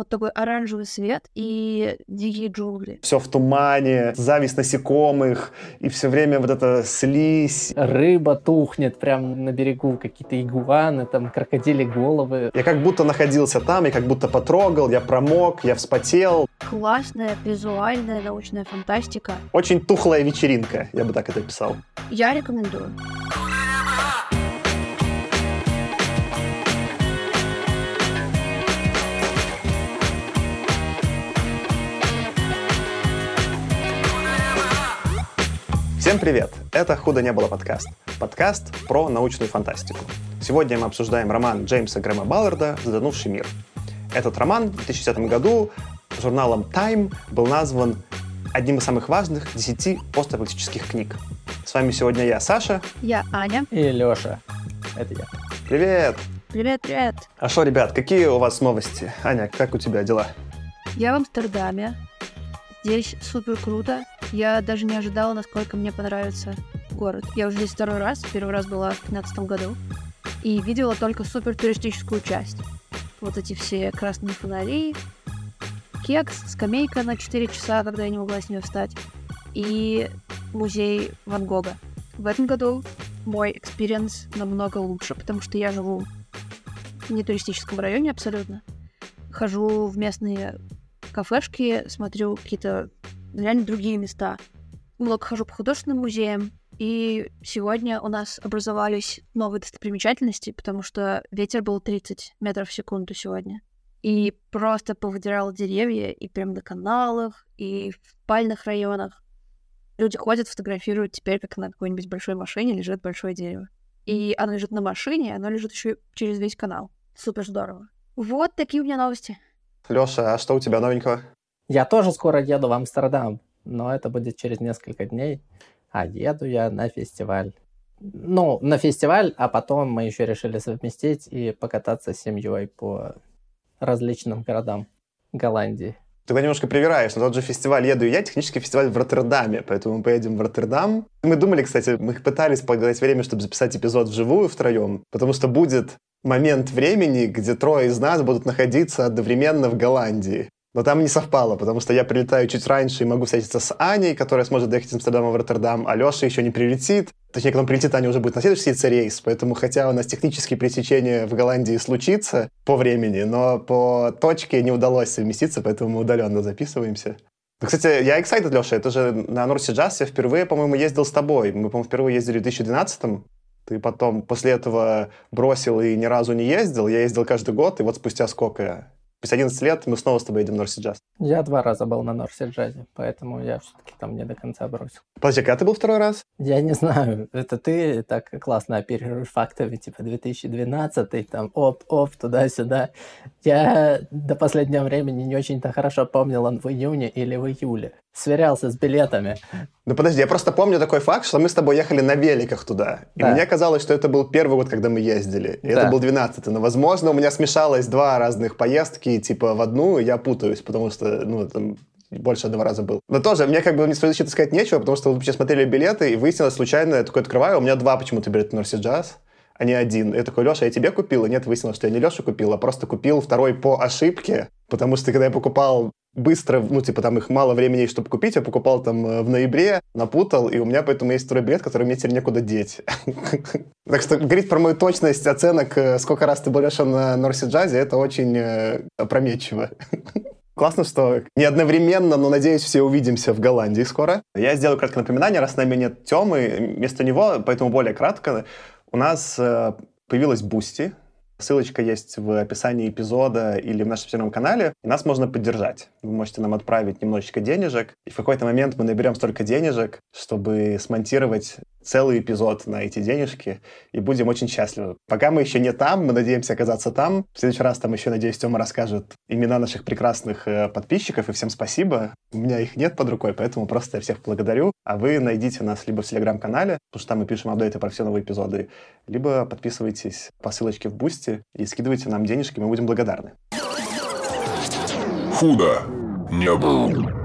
Вот такой оранжевый свет и дикие джунгли. Все в тумане, зависть насекомых, и все время вот эта слизь. Рыба тухнет прямо на берегу, какие-то игуаны, там крокодили головы. Я как будто находился там, я как будто потрогал, я промок, я вспотел. Классная визуальная научная фантастика. Очень тухлая вечеринка, я бы так это писал. Я рекомендую. Всем привет! Это «Худо не было» подкаст. Подкаст про научную фантастику. Сегодня мы обсуждаем роман Джеймса Грэма Балларда «Задонувший мир». Этот роман в 2010 году журналом Time был назван одним из самых важных 10 постапокалиптических книг. С вами сегодня я, Саша. Я Аня. И Лёша. Это я. Привет! Привет, привет. А что, ребят, какие у вас новости? Аня, как у тебя дела? Я в Амстердаме. Здесь супер круто. Я даже не ожидала, насколько мне понравится город. Я уже здесь второй раз. Первый раз была в 2015 году. И видела только супер туристическую часть. Вот эти все красные фонари, кекс, скамейка на 4 часа, когда я не могла с нее встать, и музей Ван Гога. В этом году мой experience намного лучше, потому что я живу в не туристическом районе абсолютно. Хожу в местные кафешки, смотрю какие-то реально другие места. Много хожу по художественным музеям, и сегодня у нас образовались новые достопримечательности, потому что ветер был 30 метров в секунду сегодня. И просто повыдирал деревья и прям на каналах, и в спальных районах. Люди ходят, фотографируют теперь, как на какой-нибудь большой машине лежит большое дерево. И оно лежит на машине, оно лежит еще через весь канал. Супер здорово. Вот такие у меня новости. Леша, а что у тебя новенького? Я тоже скоро еду в Амстердам, но это будет через несколько дней. А еду я на фестиваль. Ну, на фестиваль, а потом мы еще решили совместить и покататься с семьей по различным городам Голландии. Ты немножко привираешь. На тот же фестиваль еду и я, технический фестиваль в Роттердаме, поэтому мы поедем в Роттердам. Мы думали, кстати, мы пытались погадать время, чтобы записать эпизод вживую втроем, потому что будет момент времени, где трое из нас будут находиться одновременно в Голландии. Но там не совпало, потому что я прилетаю чуть раньше и могу встретиться с Аней, которая сможет доехать из Амстердама в Роттердам, а Леша еще не прилетит. Точнее, когда он прилетит, Аня уже будет на следующий рейс, поэтому хотя у нас технические пересечения в Голландии случится по времени, но по точке не удалось совместиться, поэтому мы удаленно записываемся. Ну, кстати, я excited, Леша, это же на Норси Джаз я впервые, по-моему, ездил с тобой. Мы, по-моему, впервые ездили в 2012 -м. Ты потом после этого бросил и ни разу не ездил. Я ездил каждый год, и вот спустя сколько? Спустя 11 лет мы снова с тобой едем в Норси Джаз. Я два раза был на Норси Джазе, поэтому я все-таки там не до конца бросил. Подожди, когда ты был второй раз? Я не знаю. Это ты так классно оперируешь фактами, типа 2012, там оп-оп, туда-сюда. Я до последнего времени не очень-то хорошо помнил, он в июне или в июле. Сверялся с билетами. Ну подожди, я просто помню такой факт, что мы с тобой ехали на великах туда. И да. мне казалось, что это был первый год, когда мы ездили. И да. это был 12 Но, возможно, у меня смешалось два разных поездки, типа в одну, и я путаюсь, потому что, ну, там, больше одного раза был. Но тоже, мне как бы не защиты сказать нечего, потому что мы сейчас смотрели билеты, и выяснилось случайно, я такой открываю, у меня два почему-то билета на Норси Джаз, а не один. Я такой, Леша, я тебе купил? И нет, выяснилось, что я не Леша купил, а просто купил второй по ошибке, потому что когда я покупал быстро, ну, типа, там их мало времени, чтобы купить. Я покупал там э, в ноябре, напутал, и у меня поэтому есть второй билет, который мне теперь некуда деть. Так что говорить про мою точность оценок, э, сколько раз ты был на North Sea Jazz е, это очень э, опрометчиво. Классно, что не одновременно, но, надеюсь, все увидимся в Голландии скоро. Я сделаю краткое напоминание, раз с нами нет Темы, вместо него, поэтому более кратко, у нас появилась Бусти, Ссылочка есть в описании эпизода или в нашем первом канале, и нас можно поддержать. Вы можете нам отправить немножечко денежек, и в какой-то момент мы наберем столько денежек, чтобы смонтировать целый эпизод на эти денежки, и будем очень счастливы. Пока мы еще не там, мы надеемся оказаться там. В следующий раз там еще, надеюсь, Тёма расскажет имена наших прекрасных э, подписчиков, и всем спасибо. У меня их нет под рукой, поэтому просто я всех благодарю. А вы найдите нас либо в Телеграм-канале, потому что там мы пишем апдейты про все новые эпизоды, либо подписывайтесь по ссылочке в Бусти и скидывайте нам денежки, мы будем благодарны. Худо не было.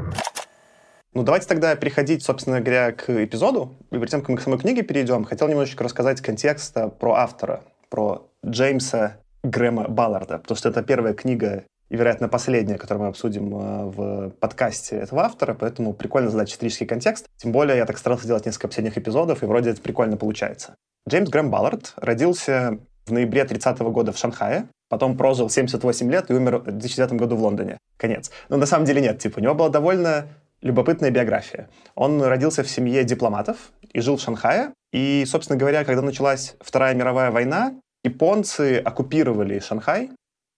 Ну, давайте тогда переходить, собственно говоря, к эпизоду. И перед тем, как мы к самой книге перейдем, хотел немножечко рассказать контекста про автора, про Джеймса Грэма Балларда, потому что это первая книга и, вероятно, последняя, которую мы обсудим э, в подкасте этого автора, поэтому прикольно задать исторический контекст. Тем более я так старался делать несколько последних эпизодов, и вроде это прикольно получается. Джеймс Грэм Баллард родился в ноябре 30 -го года в Шанхае, потом прожил 78 лет и умер в 2009 году в Лондоне. Конец. Но на самом деле нет, типа, у него была довольно любопытная биография. Он родился в семье дипломатов и жил в Шанхае. И, собственно говоря, когда началась Вторая мировая война, японцы оккупировали Шанхай,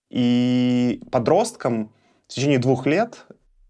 и подросткам в течение двух лет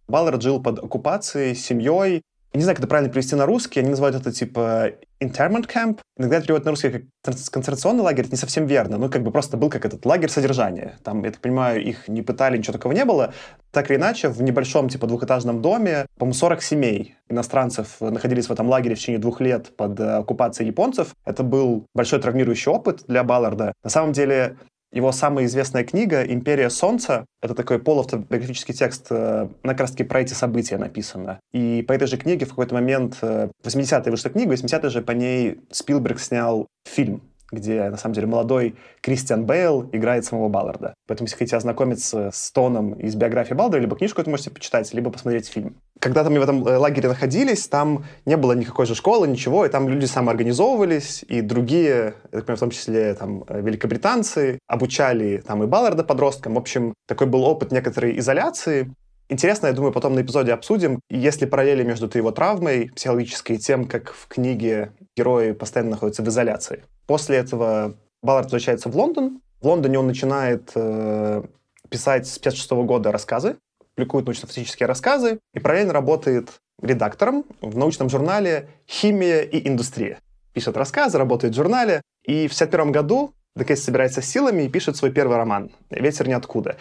Баллард жил под оккупацией, семьей. Не знаю, как это правильно перевести на русский. Они называют это типа internment camp. Иногда это переводят на русский как концентрационный лагерь. Это не совсем верно. Ну, как бы просто был как этот лагерь содержания. Там, я так понимаю, их не пытали, ничего такого не было. Так или иначе, в небольшом типа двухэтажном доме, по-моему, 40 семей иностранцев находились в этом лагере в течение двух лет под э, оккупацией японцев. Это был большой травмирующий опыт для Балларда. На самом деле, его самая известная книга «Империя солнца» — это такой полуавтобиографический текст, э, на как раз таки про эти события написано. И по этой же книге в какой-то момент, э, в 80-е вышла книга, в 80-е же по ней Спилберг снял фильм где, на самом деле, молодой Кристиан Бейл играет самого Балларда. Поэтому, если хотите ознакомиться с тоном из биографии Балларда, либо книжку это можете почитать, либо посмотреть фильм. Когда там в этом э, лагере находились, там не было никакой же школы, ничего, и там люди самоорганизовывались, и другие, я понимаю, в том числе там э, великобританцы, обучали там и Балларда подросткам. В общем, такой был опыт некоторой изоляции. Интересно, я думаю, потом на эпизоде обсудим, если параллели между его травмой психологической и тем, как в книге герои постоянно находятся в изоляции. После этого Баллард возвращается в Лондон. В Лондоне он начинает э, писать с 56 года рассказы, публикует научно-фантастические рассказы и параллельно работает редактором в научном журнале «Химия и индустрия». Пишет рассказы, работает в журнале. И в 1961 году Декэс собирается с силами и пишет свой первый роман «Ветер ниоткуда».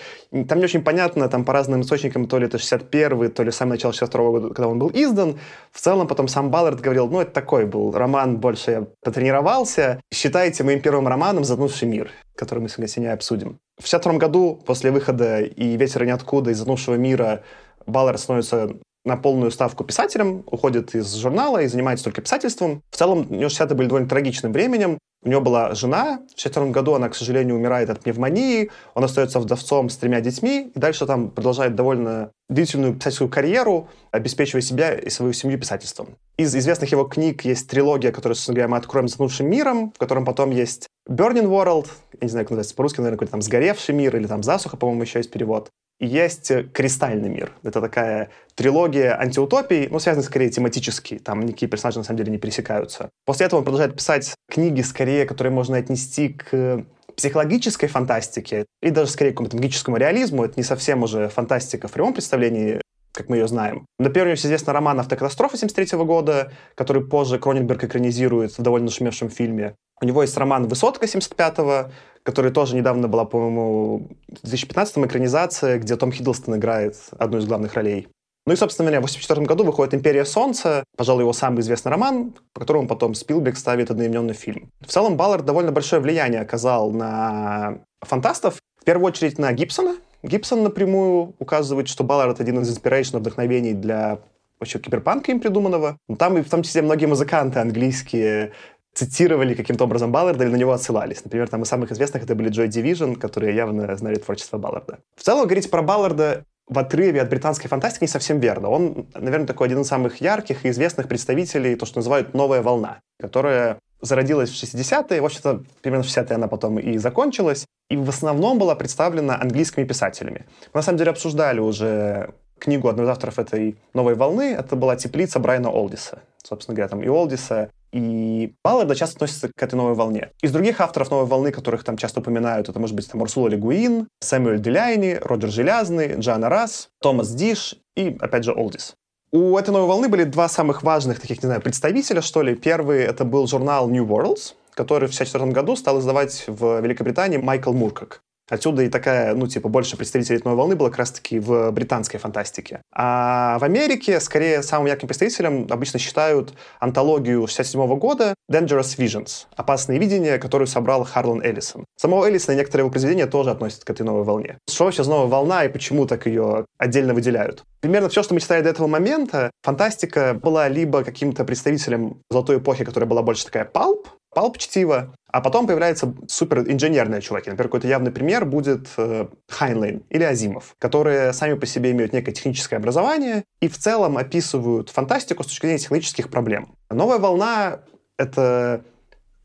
Там не очень понятно, там по разным источникам, то ли это 61-й, то ли самое начало 62 года, когда он был издан. В целом потом сам Баллард говорил, ну, это такой был роман, больше я потренировался. Считайте моим первым романом «Затнувший мир», который мы сегодня обсудим. В 62 году, после выхода и «Ветера ниоткуда», и «Затнувшего мира», Баллард становится на полную ставку писателем, уходит из журнала и занимается только писательством. В целом, у него 60-е были довольно трагичным временем. У него была жена, в 1962 году она, к сожалению, умирает от пневмонии, он остается вдовцом с тремя детьми, и дальше там продолжает довольно длительную писательскую карьеру, обеспечивая себя и свою семью писательством. Из известных его книг есть трилогия, которую, собственно говоря, мы откроем «Затнувшим миром», в котором потом есть Burning World, я не знаю, как называется по-русски, наверное, какой-то там «Сгоревший мир» или там «Засуха», по-моему, еще есть перевод. Есть «Кристальный мир». Это такая трилогия антиутопий, ну, связанных скорее тематически. Там никакие персонажи, на самом деле, не пересекаются. После этого он продолжает писать книги, скорее, которые можно отнести к психологической фантастике и даже скорее к магическому реализму. Это не совсем уже фантастика в прямом представлении, как мы ее знаем. Например, у известный роман «Автокатастрофа» 73 года, который позже Кроненберг экранизирует в довольно шумевшем фильме. У него есть роман «Высотка» 75-го, который тоже недавно была, по-моему, в 2015-м экранизация, где Том Хиддлстон играет одну из главных ролей. Ну и, собственно говоря, в 1984 году выходит «Империя Солнца», пожалуй, его самый известный роман, по которому потом Спилберг ставит одноименный фильм. В целом, Баллард довольно большое влияние оказал на фантастов, в первую очередь на Гибсона. Гибсон напрямую указывает, что Баллард — один из inspiration вдохновений для вообще киберпанка им придуманного. Но там и в том числе многие музыканты английские цитировали каким-то образом Балларда или на него отсылались. Например, там из самых известных это были Joy Division, которые явно знали творчество Балларда. В целом, говорить про Балларда в отрыве от британской фантастики не совсем верно. Он, наверное, такой один из самых ярких и известных представителей, то, что называют «новая волна», которая зародилась в 60-е, в общем-то, примерно в 60-е она потом и закончилась, и в основном была представлена английскими писателями. Мы, на самом деле, обсуждали уже книгу одного из авторов этой новой волны. Это была «Теплица» Брайана Олдиса. Собственно говоря, там и Олдиса, и Балларда часто относятся к этой новой волне. Из других авторов новой волны, которых там часто упоминают, это может быть там Урсула Легуин, Сэмюэль Деляйни, Роджер Желязный, Джана Расс, Томас Диш и, опять же, Олдис. У этой новой волны были два самых важных таких, не знаю, представителя, что ли. Первый — это был журнал New Worlds, который в 1964 году стал издавать в Великобритании Майкл Муркок. Отсюда и такая, ну, типа, больше представителей новой волны было как раз-таки в британской фантастике. А в Америке, скорее, самым ярким представителем обычно считают антологию 67 года Dangerous Visions — «Опасные видения», которую собрал Харлан Эллисон. Самого Эллисона некоторые его произведения тоже относятся к этой новой волне. Что вообще за новая волна и почему так ее отдельно выделяют? Примерно все, что мы читали до этого момента, фантастика была либо каким-то представителем золотой эпохи, которая была больше такая палп, палп-чтиво, а потом появляются суперинженерные чуваки. Например, какой-то явный пример будет э, Хайнлейн или Азимов, которые сами по себе имеют некое техническое образование и в целом описывают фантастику с точки зрения технологических проблем. Новая волна — это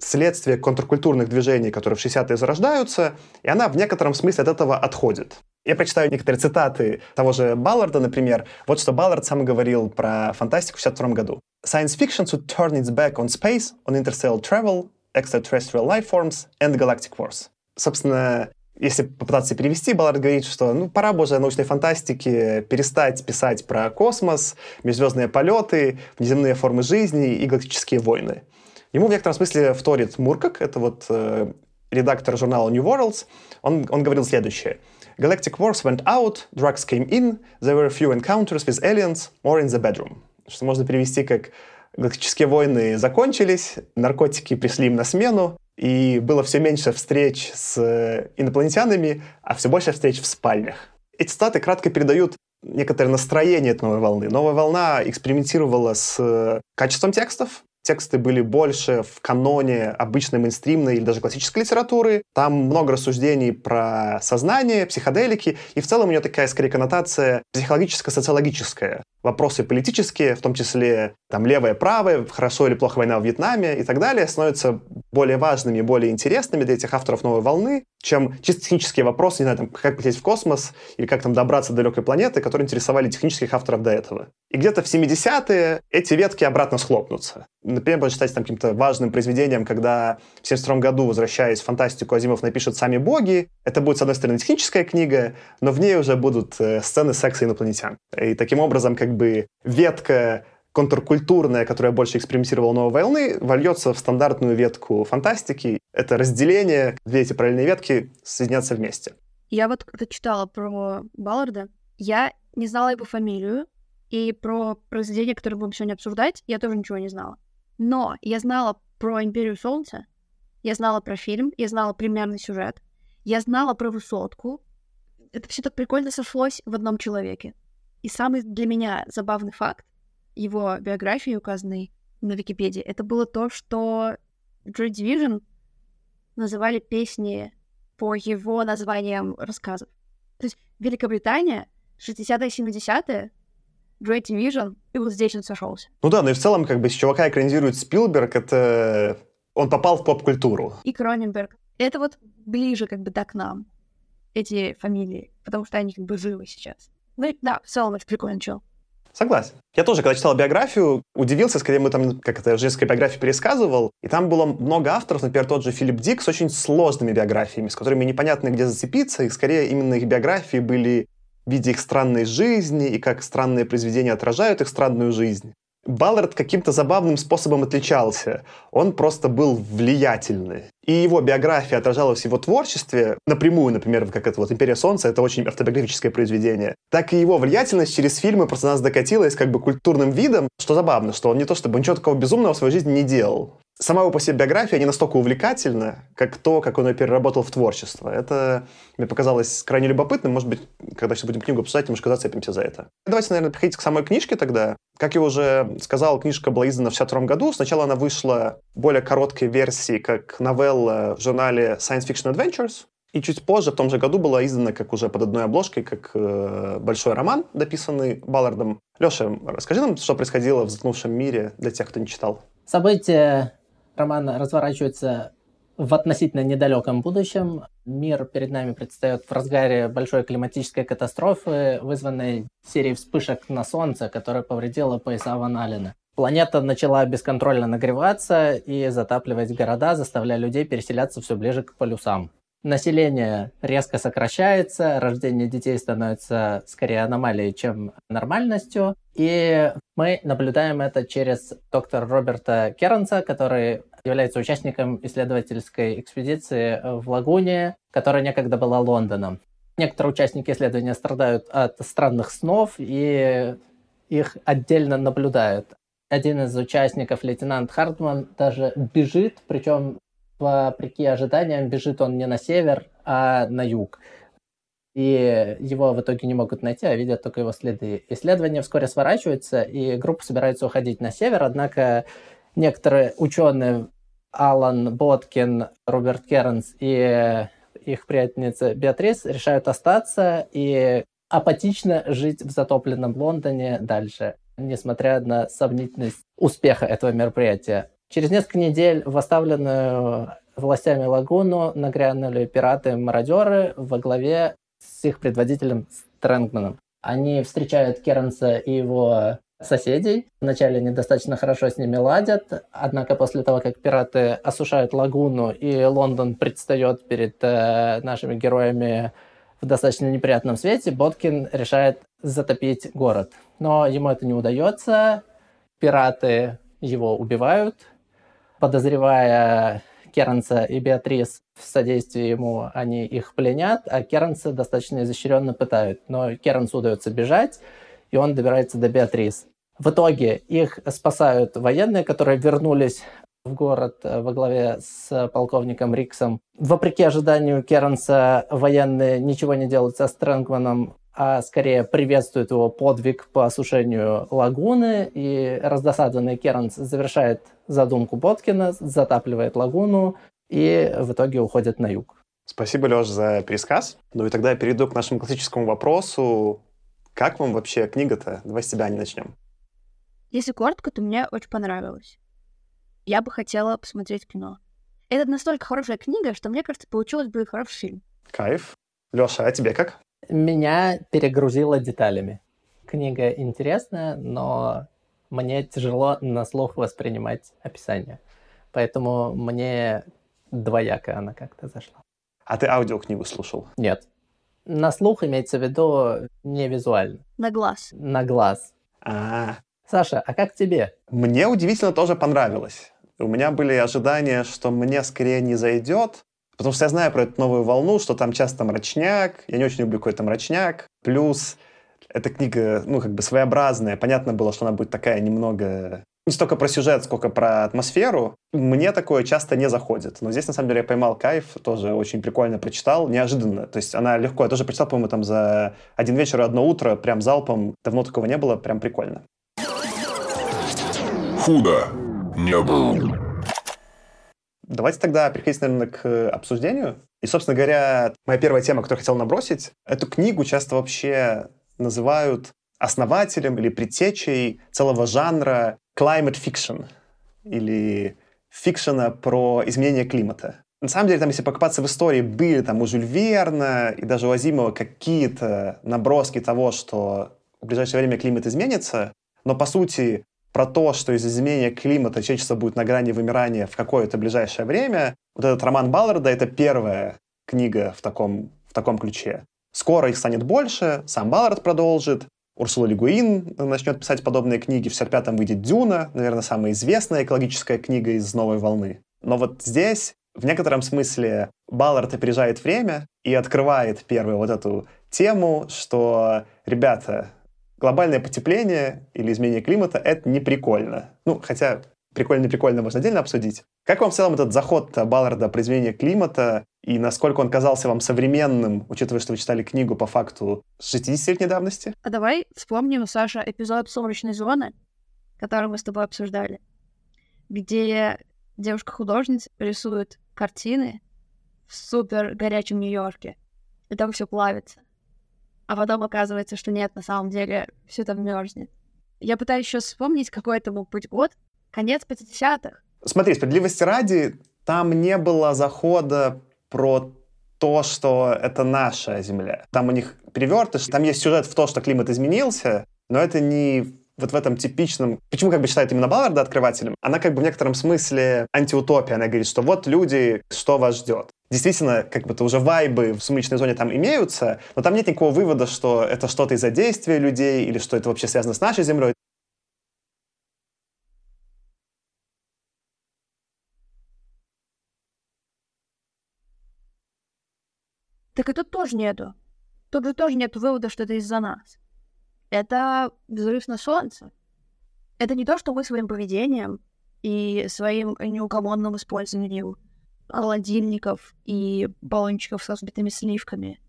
следствие контркультурных движений, которые в 60-е зарождаются, и она в некотором смысле от этого отходит. Я прочитаю некоторые цитаты того же Балларда, например. Вот что Баллард сам говорил про фантастику в 1962 году. Science fiction should turn its back on space, on interstellar travel, extraterrestrial life forms and galactic wars. Собственно, если попытаться перевести, Баллард говорит, что ну, пора бы уже научной фантастики перестать писать про космос, межзвездные полеты, внеземные формы жизни и галактические войны. Ему в некотором смысле вторит Муркак, это вот э, редактор журнала New Worlds. Он, он говорил следующее. Galactic wars went out, drugs came in, there were few encounters with aliens, more in the bedroom. Что можно перевести как Галактические войны закончились, наркотики пришли им на смену, и было все меньше встреч с инопланетянами, а все больше встреч в спальнях. Эти статы кратко передают некоторое настроение этой новой волны. Новая волна экспериментировала с качеством текстов, Тексты были больше в каноне обычной мейнстримной или даже классической литературы. Там много рассуждений про сознание, психоделики, и в целом у нее такая, скорее, коннотация психологическо-социологическая. Вопросы политические, в том числе там левое, правое, хорошо или плохо война в Вьетнаме и так далее, становятся более важными, более интересными для этих авторов новой волны, чем чисто технические вопросы, не знаю, там, как полететь в космос или как там добраться до далекой планеты, которые интересовали технических авторов до этого. И где-то в 70-е эти ветки обратно схлопнутся. Например, можно считать там каким-то важным произведением, когда в 72 году, возвращаясь в фантастику, Азимов напишет «Сами боги». Это будет, с одной стороны, техническая книга, но в ней уже будут э, сцены секса инопланетян. И таким образом, как бы ветка контркультурная, которая больше экспериментировала новой волны, вольется в стандартную ветку фантастики. Это разделение, две эти параллельные ветки соединятся вместе. Я вот когда читала про Балларда, я не знала его фамилию, и про произведение, которое будем сегодня обсуждать, я тоже ничего не знала. Но я знала про «Империю Солнца», я знала про фильм, я знала примерный сюжет, я знала про высотку. Это все так прикольно сошлось в одном человеке. И самый для меня забавный факт его биографии, указанной на Википедии, это было то, что Joy Division называли песни по его названиям рассказов. То есть Великобритания, 60-е 70-е, Joy Division, и вот здесь он сошелся. Ну да, ну и в целом, как бы, с чувака экранизирует Спилберг, это он попал в поп-культуру. И Кроненберг. Это вот ближе как бы да к нам, эти фамилии, потому что они как бы живы сейчас. Ну да, в целом это прикольно чел. Согласен. Я тоже, когда читал биографию, удивился, скорее мы там, как это, женской биографии пересказывал, и там было много авторов, например, тот же Филипп Дик с очень сложными биографиями, с которыми непонятно где зацепиться, и скорее именно их биографии были в виде их странной жизни и как странные произведения отражают их странную жизнь. Баллард каким-то забавным способом отличался. Он просто был влиятельный. И его биография отражалась в его творчестве напрямую, например, как это вот «Империя Солнца», это очень автобиографическое произведение. Так и его влиятельность через фильмы просто нас докатилась как бы культурным видом, что забавно, что он не то чтобы ничего такого безумного в своей жизни не делал сама его по себе биография не настолько увлекательна, как то, как он ее переработал в творчество. Это мне показалось крайне любопытным. Может быть, когда сейчас будем книгу обсуждать, немножко зацепимся за это. Давайте, наверное, переходить к самой книжке тогда. Как я уже сказал, книжка была издана в 1962 году. Сначала она вышла в более короткой версии, как новелла в журнале Science Fiction Adventures. И чуть позже, в том же году, была издана как уже под одной обложкой, как э, большой роман, дописанный Баллардом. Леша, расскажи нам, что происходило в «Затонувшем мире» для тех, кто не читал. События роман разворачивается в относительно недалеком будущем. Мир перед нами предстает в разгаре большой климатической катастрофы, вызванной серией вспышек на Солнце, которая повредила пояса Ван Аллена. Планета начала бесконтрольно нагреваться и затапливать города, заставляя людей переселяться все ближе к полюсам. Население резко сокращается, рождение детей становится скорее аномалией, чем нормальностью. И мы наблюдаем это через доктора Роберта Кернса, который является участником исследовательской экспедиции в Лагуне, которая некогда была Лондоном. Некоторые участники исследования страдают от странных снов и их отдельно наблюдают. Один из участников, лейтенант Хартман, даже бежит, причем вопреки ожиданиям, бежит он не на север, а на юг. И его в итоге не могут найти, а видят только его следы. Исследования вскоре сворачиваются, и группа собирается уходить на север, однако некоторые ученые Алан Боткин, Роберт Кернс и их приятельница Беатрис решают остаться и апатично жить в затопленном Лондоне дальше, несмотря на сомнительность успеха этого мероприятия. Через несколько недель в оставленную властями лагуну нагрянули пираты-мародеры во главе с их предводителем Стрэнгманом. Они встречают Кернса и его соседей. Вначале они достаточно хорошо с ними ладят, однако после того, как пираты осушают лагуну и Лондон предстает перед э, нашими героями в достаточно неприятном свете, Боткин решает затопить город. Но ему это не удается. Пираты его убивают, подозревая Кернса и Беатрис в содействии ему, они их пленят, а Кернса достаточно изощренно пытают. Но Кернсу удается бежать, и он добирается до Беатрис. В итоге их спасают военные, которые вернулись в город э, во главе с полковником Риксом. Вопреки ожиданию Кернса, военные ничего не делают со Стрэнгманом, а скорее приветствуют его подвиг по осушению лагуны, и раздосадованный Кернс завершает задумку Боткина, затапливает лагуну и в итоге уходит на юг. Спасибо, Леш, за пересказ. Ну и тогда я перейду к нашему классическому вопросу. Как вам вообще книга-то? Давай с тебя не начнем. Если коротко, то мне очень понравилось. Я бы хотела посмотреть кино. Это настолько хорошая книга, что, мне кажется, получилось бы хороший фильм. Кайф. Леша, а тебе как? Меня перегрузило деталями. Книга интересная, но мне тяжело на слух воспринимать описание. Поэтому мне двояко она как-то зашла. А ты аудиокнигу слушал? Нет. На слух имеется в виду не визуально. На глаз. На глаз. А, Саша, а как тебе? Мне удивительно тоже понравилось. У меня были ожидания, что мне скорее не зайдет, потому что я знаю про эту новую волну, что там часто мрачняк, я не очень люблю какой-то мрачняк, плюс эта книга, ну, как бы своеобразная, понятно было, что она будет такая немного не столько про сюжет, сколько про атмосферу. Мне такое часто не заходит. Но здесь, на самом деле, я поймал кайф, тоже очень прикольно прочитал, неожиданно. То есть она легко, я тоже прочитал, по-моему, там за один вечер и одно утро, прям залпом. Давно такого не было, прям прикольно худо не был. Давайте тогда переходить, наверное, к обсуждению. И, собственно говоря, моя первая тема, которую хотел набросить, эту книгу часто вообще называют основателем или предтечей целого жанра climate fiction или фикшена про изменение климата. На самом деле, там, если покопаться в истории, были там у Жюль Верна и даже у Азимова какие-то наброски того, что в ближайшее время климат изменится, но, по сути, про то, что из-за изменения климата человечество будет на грани вымирания в какое-то ближайшее время. Вот этот роман Балларда — это первая книга в таком, в таком ключе. Скоро их станет больше, сам Баллард продолжит, Урсула Лигуин начнет писать подобные книги, в 65-м выйдет «Дюна», наверное, самая известная экологическая книга из «Новой волны». Но вот здесь, в некотором смысле, Баллард опережает время и открывает первую вот эту тему, что, ребята, глобальное потепление или изменение климата — это не прикольно. Ну, хотя прикольно-прикольно можно отдельно обсудить. Как вам в целом этот заход Балларда про изменение климата и насколько он казался вам современным, учитывая, что вы читали книгу по факту с 60-летней давности? А давай вспомним, Саша, эпизод «Сумрачной зоны», который мы с тобой обсуждали, где девушка-художница рисует картины в супер горячем Нью-Йорке, и там все плавится а потом оказывается, что нет, на самом деле все там мерзнет. Я пытаюсь еще вспомнить, какой это мог быть год. Конец 50-х. Смотри, справедливости ради, там не было захода про то, что это наша Земля. Там у них перевертыш, там есть сюжет в то, что климат изменился, но это не вот в этом типичном... Почему как бы считают именно Балларда открывателем? Она как бы в некотором смысле антиутопия. Она говорит, что вот люди, что вас ждет. Действительно, как бы то уже вайбы в сумеречной зоне там имеются, но там нет никакого вывода, что это что-то из-за действия людей или что это вообще связано с нашей Землей. Так и тут тоже нету. Тут же тоже нет вывода, что это из-за нас это взрыв на солнце. Это не то, что мы своим поведением и своим неугомонным использованием холодильников и баллончиков с разбитыми сливками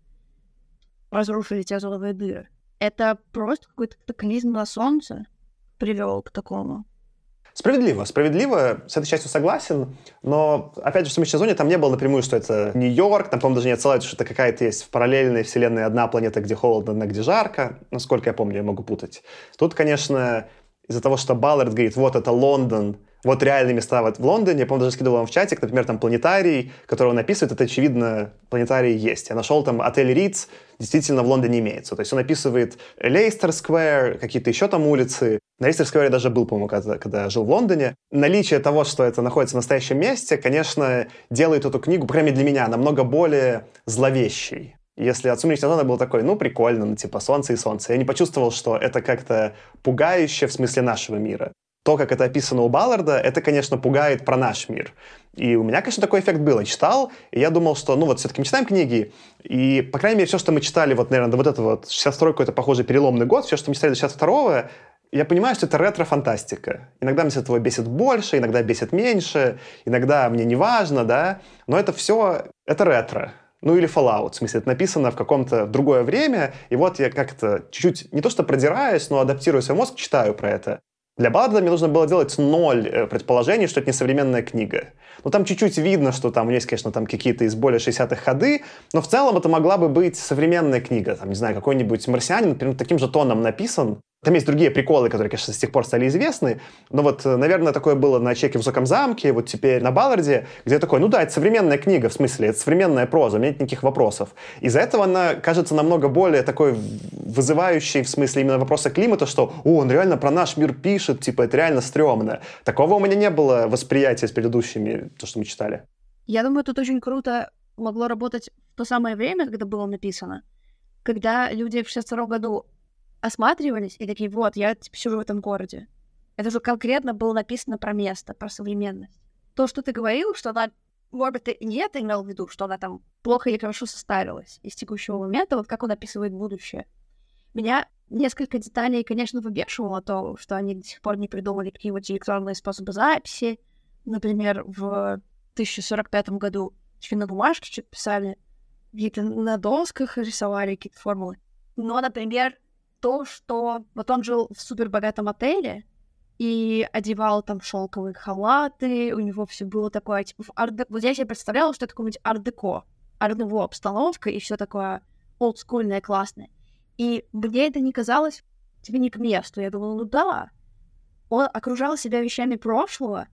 разрушили те озоновые дыры. Это просто какой-то катаклизм на солнце привел к такому. Справедливо, справедливо, с этой частью согласен, но, опять же, в межсезонье там не было напрямую, что это Нью-Йорк, там, по-моему, даже не отсылают, что это какая-то есть в параллельной вселенной одна планета, где холодно, одна, где жарко, насколько я помню, я могу путать. Тут, конечно, из-за того, что Баллард говорит, вот это Лондон, вот реальные места вот в Лондоне, я, помню, даже скидывал вам в чатик, например, там планетарий, который он описывает, это, очевидно, планетарий есть. Я нашел там отель Риц, действительно в Лондоне имеется. То есть он описывает Лейстер Сквер, какие-то еще там улицы. На Лейстер Сквере даже был, по-моему, когда, когда жил в Лондоне. Наличие того, что это находится в настоящем месте, конечно, делает эту книгу, мере для меня, намного более зловещей. Если от «Сумеречной зоны» был такой, ну, прикольно, ну, типа солнце и солнце. Я не почувствовал, что это как-то пугающе в смысле нашего мира то, как это описано у Балларда, это, конечно, пугает про наш мир. И у меня, конечно, такой эффект был. Я читал, и я думал, что, ну вот, все-таки мы читаем книги, и, по крайней мере, все, что мы читали, вот, наверное, до вот этого вот 62 какой-то похожий переломный год, все, что мы читали до 62 я понимаю, что это ретро-фантастика. Иногда мне с этого бесит больше, иногда бесит меньше, иногда мне не важно, да, но это все, это ретро. Ну или Fallout, в смысле, это написано в каком-то другое время, и вот я как-то чуть-чуть, не то что продираюсь, но адаптирую свой мозг, читаю про это. Для Балларда мне нужно было делать ноль э, предположений, что это не современная книга. Ну, там чуть-чуть видно, что там есть, конечно, там какие-то из более 60-х ходы, но в целом это могла бы быть современная книга. Там, не знаю, какой-нибудь «Марсианин», например, таким же тоном написан, там есть другие приколы, которые, конечно, с тех пор стали известны. Но вот, э, наверное, такое было на «Чеке в высоком замке», вот теперь на Балларде, где такой, ну да, это современная книга, в смысле, это современная проза, у меня нет никаких вопросов. Из-за этого она кажется намного более такой вызывающей, в смысле именно вопроса климата, что, о, он реально про наш мир пишет, типа, это реально стрёмно. Такого у меня не было восприятия с предыдущими, то, что мы читали. Я думаю, тут очень круто могло работать в то самое время, когда было написано, когда люди в 62 году осматривались и такие, вот, я типа, сижу в этом городе. Это же конкретно было написано про место, про современность. То, что ты говорил, что она, может ты не это имел в виду, что она там плохо или хорошо составилась из текущего момента, вот как он описывает будущее. Меня несколько деталей, конечно, выбешивало то, что они до сих пор не придумали какие-нибудь электронные способы записи. Например, в 1045 году еще на бумажке что-то писали, какие-то на досках рисовали какие-то формулы. Но, например, то, что вот он жил в супербогатом отеле и одевал там шелковые халаты, у него все было такое, типа, арт вот я себе представляла, что это какой-нибудь арт-деко, арт-деко обстановка и все такое олдскульное, классное. И мне это не казалось тебе не к месту. Я думала, ну да, он окружал себя вещами прошлого,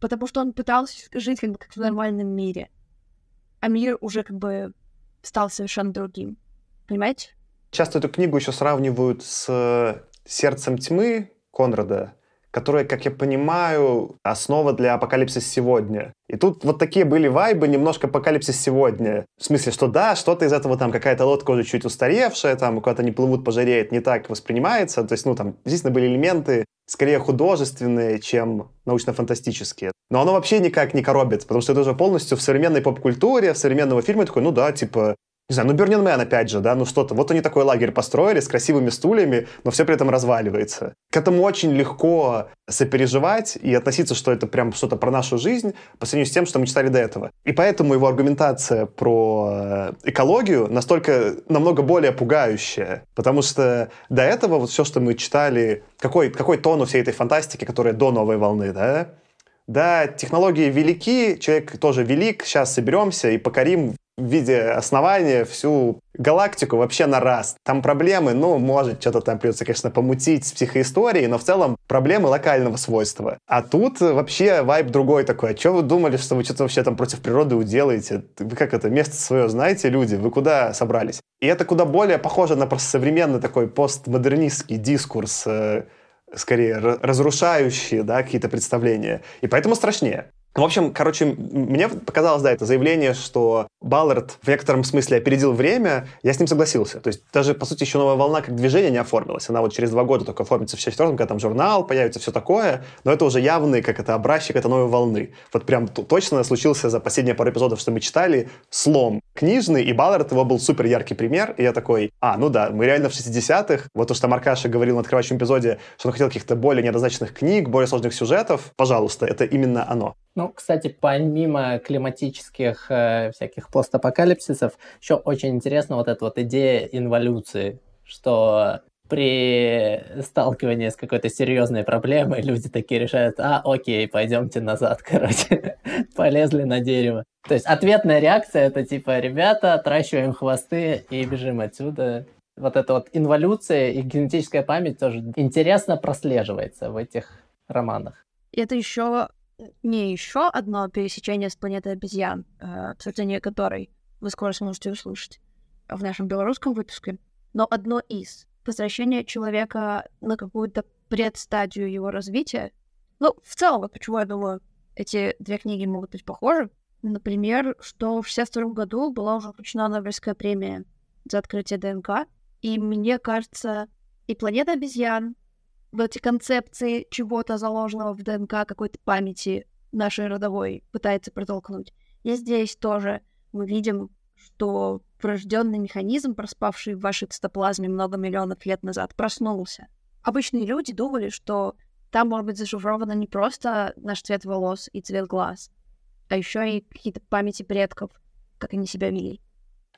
потому что он пытался жить как бы как в нормальном мире. А мир уже как бы стал совершенно другим. Понимаете? Часто эту книгу еще сравнивают с э, «Сердцем тьмы» Конрада, которая, как я понимаю, основа для «Апокалипсис сегодня». И тут вот такие были вайбы, немножко «Апокалипсис сегодня». В смысле, что да, что-то из этого, там какая-то лодка уже чуть устаревшая, там куда-то не плывут, пожареет, не так воспринимается. То есть, ну, там, действительно были элементы скорее художественные, чем научно-фантастические. Но оно вообще никак не коробит, потому что это уже полностью в современной поп-культуре, в современного фильма такой, ну да, типа, не знаю, ну Man опять же, да, ну что-то. Вот они такой лагерь построили с красивыми стульями, но все при этом разваливается. К этому очень легко сопереживать и относиться, что это прям что-то про нашу жизнь по сравнению с тем, что мы читали до этого. И поэтому его аргументация про э, экологию настолько намного более пугающая, потому что до этого вот все, что мы читали, какой, какой тон у всей этой фантастики, которая до новой волны, да, да, технологии велики, человек тоже велик, сейчас соберемся и покорим в виде основания всю галактику вообще на раз. Там проблемы, ну, может, что-то там придется, конечно, помутить с психоисторией, но в целом проблемы локального свойства. А тут вообще вайб другой такой. А что вы думали, что вы что-то вообще там против природы уделаете? Вы как это, место свое знаете, люди? Вы куда собрались? И это куда более похоже на просто современный такой постмодернистский дискурс, э, скорее разрушающий, да, какие-то представления. И поэтому страшнее. В общем, короче, мне показалось, да, это заявление, что Баллард в некотором смысле опередил время, я с ним согласился. То есть даже, по сути, еще новая волна как движение не оформилась. Она вот через два года только оформится в 64-м, когда там журнал появится, все такое. Но это уже явный, как это, образчик этой новой волны. Вот прям точно случился за последние пару эпизодов, что мы читали, слом книжный, и Баллард его был супер яркий пример. И я такой, а, ну да, мы реально в 60-х. Вот то, что Маркаша говорил на открывающем эпизоде, что он хотел каких-то более неоднозначных книг, более сложных сюжетов. Пожалуйста, это именно оно. Ну, кстати, помимо климатических э, всяких постапокалипсисов, еще очень интересна вот эта вот идея инволюции, что при сталкивании с какой-то серьезной проблемой люди такие решают, а, окей, пойдемте назад, короче, полезли на дерево. То есть ответная реакция это типа, ребята, отращиваем хвосты и бежим отсюда. Вот эта вот инволюция и генетическая память тоже интересно прослеживается в этих романах. Это еще не еще одно пересечение с планетой обезьян, э, обсуждение которой вы скоро сможете услышать в нашем белорусском выпуске, но одно из возвращение человека на какую-то предстадию его развития. Ну, в целом, вот почему я думаю, эти две книги могут быть похожи. Например, что в 62 году была уже вручена Нобелевская премия за открытие ДНК, и мне кажется, и планета обезьян, эти концепции чего-то заложенного в ДНК, какой-то памяти нашей родовой пытается протолкнуть. И здесь тоже мы видим, что врожденный механизм, проспавший в вашей цитоплазме много миллионов лет назад, проснулся. Обычные люди думали, что там может быть зашифровано не просто наш цвет волос и цвет глаз, а еще и какие-то памяти предков, как они себя вели.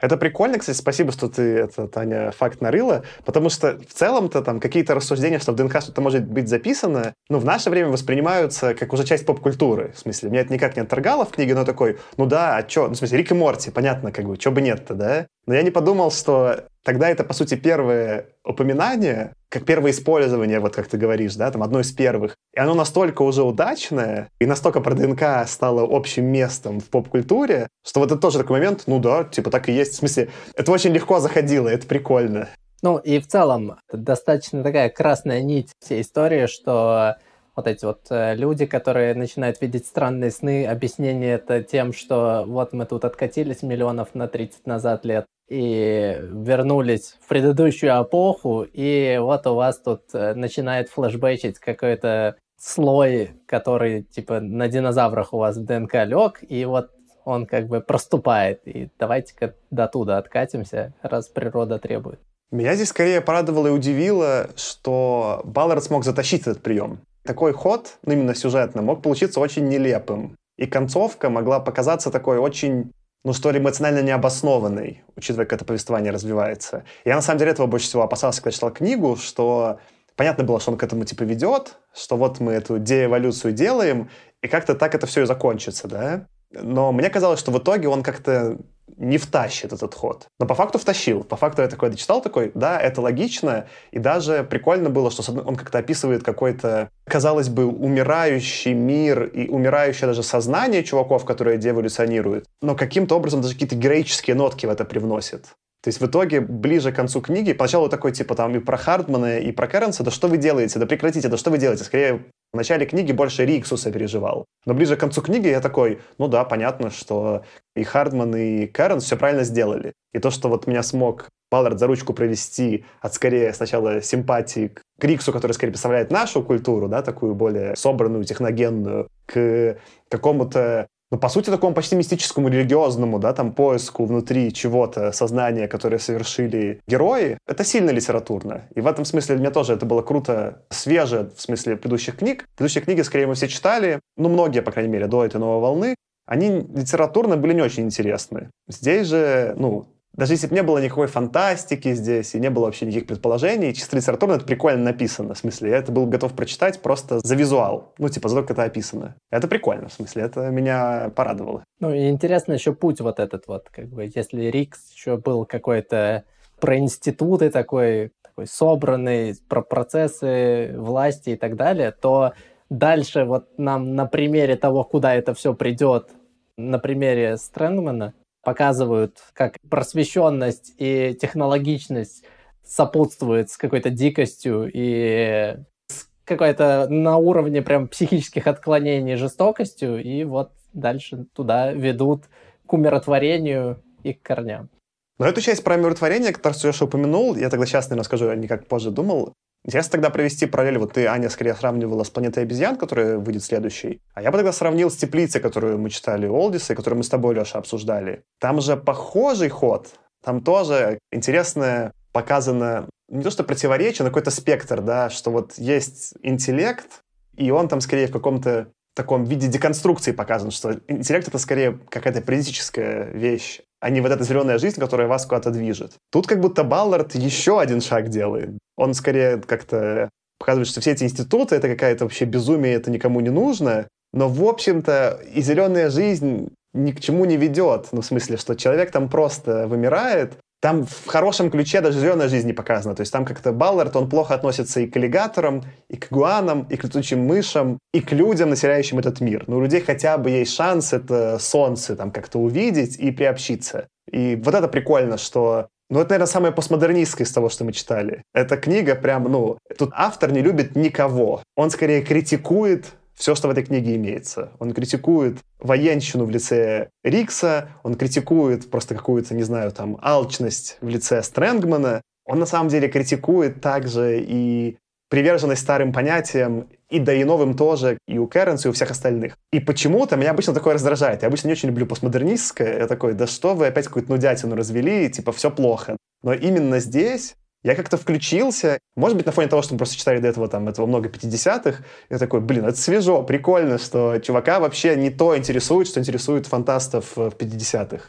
Это прикольно, кстати, спасибо, что ты это, Таня, факт нарыла, потому что в целом-то там какие-то рассуждения, что в ДНК что-то может быть записано, ну, в наше время воспринимаются как уже часть поп-культуры. В смысле, меня это никак не отторгало в книге, но такой, ну да, а что, ну, в смысле, Рик и Морти, понятно, как бы, что бы нет-то, да? Но я не подумал, что тогда это, по сути, первое упоминание, как первое использование, вот как ты говоришь, да, там одно из первых. И оно настолько уже удачное, и настолько про ДНК стало общим местом в поп-культуре, что вот это тоже такой момент, ну да, типа так и есть. В смысле, это очень легко заходило, это прикольно. Ну и в целом, достаточно такая красная нить всей истории, что вот эти вот э, люди, которые начинают видеть странные сны, объяснение это тем, что вот мы тут откатились миллионов на 30 назад лет и вернулись в предыдущую эпоху, и вот у вас тут э, начинает флешбэчить какой-то слой, который типа на динозаврах у вас в ДНК лег, и вот он как бы проступает. И давайте-ка до туда откатимся, раз природа требует. Меня здесь скорее порадовало и удивило, что Баллард смог затащить этот прием такой ход, ну, именно сюжетно, мог получиться очень нелепым. И концовка могла показаться такой очень ну, что ли, эмоционально необоснованной, учитывая, как это повествование развивается. Я, на самом деле, этого больше всего опасался, когда читал книгу, что понятно было, что он к этому, типа, ведет, что вот мы эту деэволюцию делаем, и как-то так это все и закончится, да? Но мне казалось, что в итоге он как-то не втащит этот ход. Но по факту втащил. По факту я такой дочитал, такой, да, это логично. И даже прикольно было, что он как-то описывает какой-то, казалось бы, умирающий мир и умирающее даже сознание чуваков, которые деэволюционируют. Но каким-то образом даже какие-то героические нотки в это привносит. То есть в итоге, ближе к концу книги, поначалу такой, типа, там, и про Хардмана, и про Кернса, да что вы делаете, да прекратите, да что вы делаете? Скорее, в начале книги больше Риксуса переживал. Но ближе к концу книги я такой, ну да, понятно, что и Хардман, и Кернс все правильно сделали. И то, что вот меня смог Баллард за ручку провести от скорее сначала симпатии к Риксу, который скорее представляет нашу культуру, да, такую более собранную, техногенную, к какому-то ну, по сути, такому почти мистическому, религиозному, да, там, поиску внутри чего-то, сознания, которое совершили герои, это сильно литературно. И в этом смысле для меня тоже это было круто, свеже, в смысле предыдущих книг. Предыдущие книги, скорее, мы все читали, ну, многие, по крайней мере, до этой новой волны, они литературно были не очень интересны. Здесь же, ну, даже если бы не было никакой фантастики здесь, и не было вообще никаких предположений, чисто литературно это прикольно написано. В смысле, я это был готов прочитать просто за визуал. Ну, типа, за то, как это описано. Это прикольно, в смысле, это меня порадовало. Ну, и интересно еще путь вот этот вот, как бы, если Рикс еще был какой-то про институты такой, такой собранный, про процессы власти и так далее, то дальше вот нам на примере того, куда это все придет, на примере Стрэнгмана, показывают, как просвещенность и технологичность сопутствует с какой-то дикостью и с какой-то на уровне прям психических отклонений жестокостью, и вот дальше туда ведут к умиротворению и к корням. Но эту часть про умиротворение, которую я упомянул, я тогда сейчас, а не как позже думал, Интересно тогда провести параллель. Вот ты, Аня, скорее сравнивала с «Планетой обезьян», которая выйдет следующей. А я бы тогда сравнил с «Теплицей», которую мы читали Олдиса, и которую мы с тобой, Леша, обсуждали. Там же похожий ход. Там тоже интересно показано не то что противоречие, но какой-то спектр, да, что вот есть интеллект, и он там скорее в каком-то таком виде деконструкции показан, что интеллект — это скорее какая-то политическая вещь, а не вот эта зеленая жизнь, которая вас куда-то движет. Тут как будто Баллард еще один шаг делает. Он скорее как-то показывает, что все эти институты — это какая-то вообще безумие, это никому не нужно. Но, в общем-то, и зеленая жизнь ни к чему не ведет. Ну, в смысле, что человек там просто вымирает, там в хорошем ключе даже зеленая жизнь не показана. То есть там как-то Баллард, он плохо относится и к аллигаторам, и к гуанам, и к летучим мышам, и к людям, населяющим этот мир. Но у людей хотя бы есть шанс это солнце там как-то увидеть и приобщиться. И вот это прикольно, что ну, это, наверное, самое постмодернистское из того, что мы читали. Эта книга прям, ну, тут автор не любит никого. Он скорее критикует все, что в этой книге имеется. Он критикует военщину в лице Рикса, он критикует просто какую-то, не знаю, там, алчность в лице Стрэнгмана. Он на самом деле критикует также и приверженность старым понятиям, и да и новым тоже, и у Кэренс, и у всех остальных. И почему-то меня обычно такое раздражает. Я обычно не очень люблю постмодернистское. Я такой, да что вы опять какую-то нудятину развели, типа все плохо. Но именно здесь я как-то включился, может быть, на фоне того, что мы просто читали до этого, там, этого много 50-х, я такой, блин, это свежо, прикольно, что чувака вообще не то интересует, что интересует фантастов в 50-х.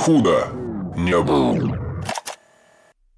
Худо не было.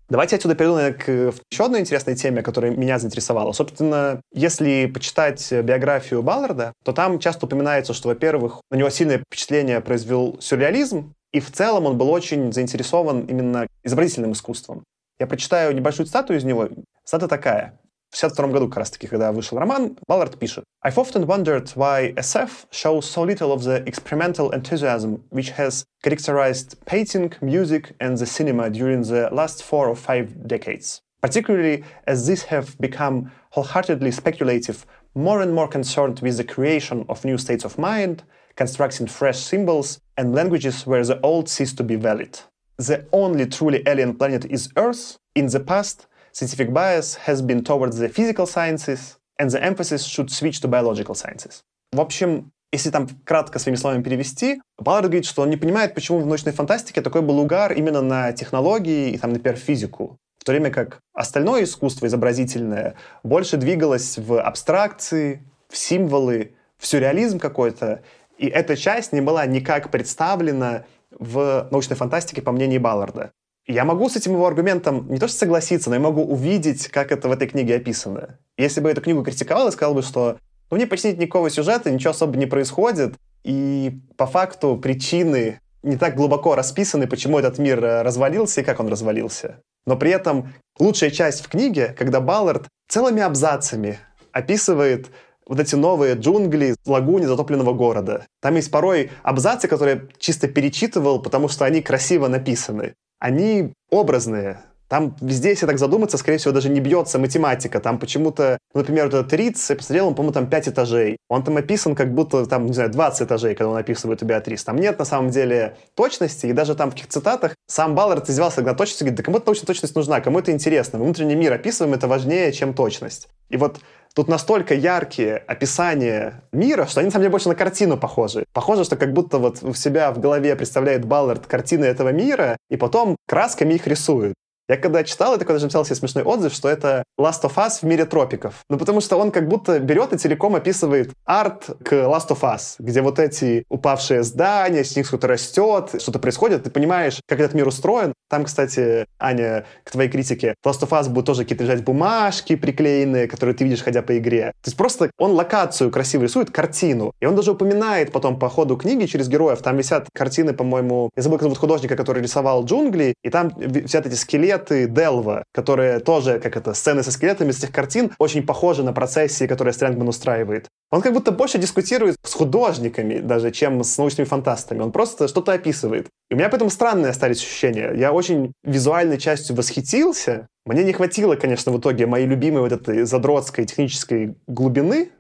Давайте отсюда перейду наверное, к еще одной интересной теме, которая меня заинтересовала. Собственно, если почитать биографию Балларда, то там часто упоминается, что, во-первых, на него сильное впечатление произвел сюрреализм, и в целом он был очень заинтересован именно изобразительным искусством. Я прочитаю небольшую цитату из него. Цитата такая. В 1962 году, как раз таки, когда вышел роман, Баллард пишет «I've often wondered why SF shows so little of the experimental enthusiasm which has characterized painting, music and the cinema during the last four or five decades, particularly as these have become wholeheartedly speculative, more and more concerned with the creation of new states of mind, constructing fresh symbols and languages where the old cease to be valid. The only truly alien planet is Earth. In the past, scientific bias has been towards the physical sciences, and the emphasis should switch to biological sciences. В общем, если там кратко своими словами перевести, Баллард говорит, что он не понимает, почему в научной фантастике такой был угар именно на технологии и, там, например, физику. В то время как остальное искусство изобразительное больше двигалось в абстракции, в символы, в сюрреализм какой-то, и эта часть не была никак представлена в научной фантастике, по мнению Балларда. Я могу с этим его аргументом не то что согласиться, но я могу увидеть, как это в этой книге описано. Если бы эту книгу критиковал и сказал бы, что ну, мне почти нет никакого сюжета, ничего особо не происходит, и по факту причины не так глубоко расписаны, почему этот мир э, развалился и как он развалился. Но при этом лучшая часть в книге, когда Баллард целыми абзацами описывает вот эти новые джунгли в лагуне затопленного города. Там есть порой абзацы, которые чисто перечитывал, потому что они красиво написаны. Они образные, там везде, если так задуматься, скорее всего, даже не бьется математика. Там почему-то, ну, например, этот Риц, я посмотрел, он, по-моему, там 5 этажей. Он там описан как будто, там, не знаю, 20 этажей, когда он описывает у Беатрис. Там нет, на самом деле, точности, и даже там в каких цитатах сам Баллард издевался на точности, говорит, да кому-то научная точность нужна, кому это интересно. Мы внутренний мир описываем, это важнее, чем точность. И вот Тут настолько яркие описания мира, что они, на самом деле, больше на картину похожи. Похоже, что как будто вот у себя в голове представляет Баллард картины этого мира, и потом красками их рисует. Я когда читал, я такой даже написал себе смешной отзыв, что это Last of Us в мире тропиков. Ну, потому что он как будто берет и целиком описывает арт к Last of Us, где вот эти упавшие здания, с них что-то растет, что-то происходит, ты понимаешь, как этот мир устроен. Там, кстати, Аня, к твоей критике, Last of Us будут тоже какие-то лежать бумажки приклеенные, которые ты видишь, ходя по игре. То есть просто он локацию красиво рисует, картину. И он даже упоминает потом по ходу книги через героев. Там висят картины, по-моему, я забыл, как зовут художника, который рисовал джунгли, и там висят эти скелеты, скелеты Делва, которые тоже, как это, сцены со скелетами с этих картин, очень похожи на процессии, которые Стрэнгман устраивает. Он как будто больше дискутирует с художниками даже, чем с научными фантастами. Он просто что-то описывает. И у меня поэтому странные остались ощущения. Я очень визуальной частью восхитился. Мне не хватило, конечно, в итоге моей любимой вот этой задротской технической глубины.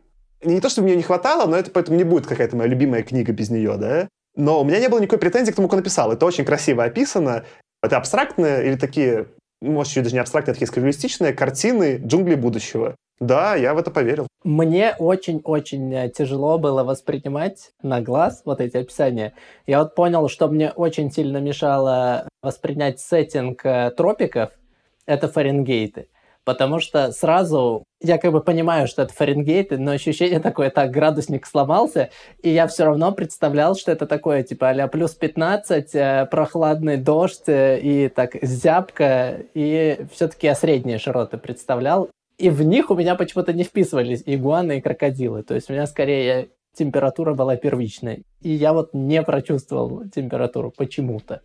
Не то, чтобы мне не хватало, но это поэтому не будет какая-то моя любимая книга без нее, да? Но у меня не было никакой претензии к тому, он написал. Это очень красиво описано. Это абстрактные или такие, ну, может, чуть даже не абстрактные, а такие скрюлистичные картины джунглей будущего. Да, я в это поверил. Мне очень-очень э, тяжело было воспринимать на глаз вот эти описания. Я вот понял, что мне очень сильно мешало воспринять сеттинг э, тропиков. Это Фаренгейты. Потому что сразу я как бы понимаю, что это Фаренгейт, но ощущение такое, так, градусник сломался, и я все равно представлял, что это такое, типа, а плюс 15, э, прохладный дождь, э, и так зябко, и все-таки я средние широты представлял, и в них у меня почему-то не вписывались игуаны и крокодилы, то есть у меня скорее температура была первичной, и я вот не прочувствовал температуру почему-то.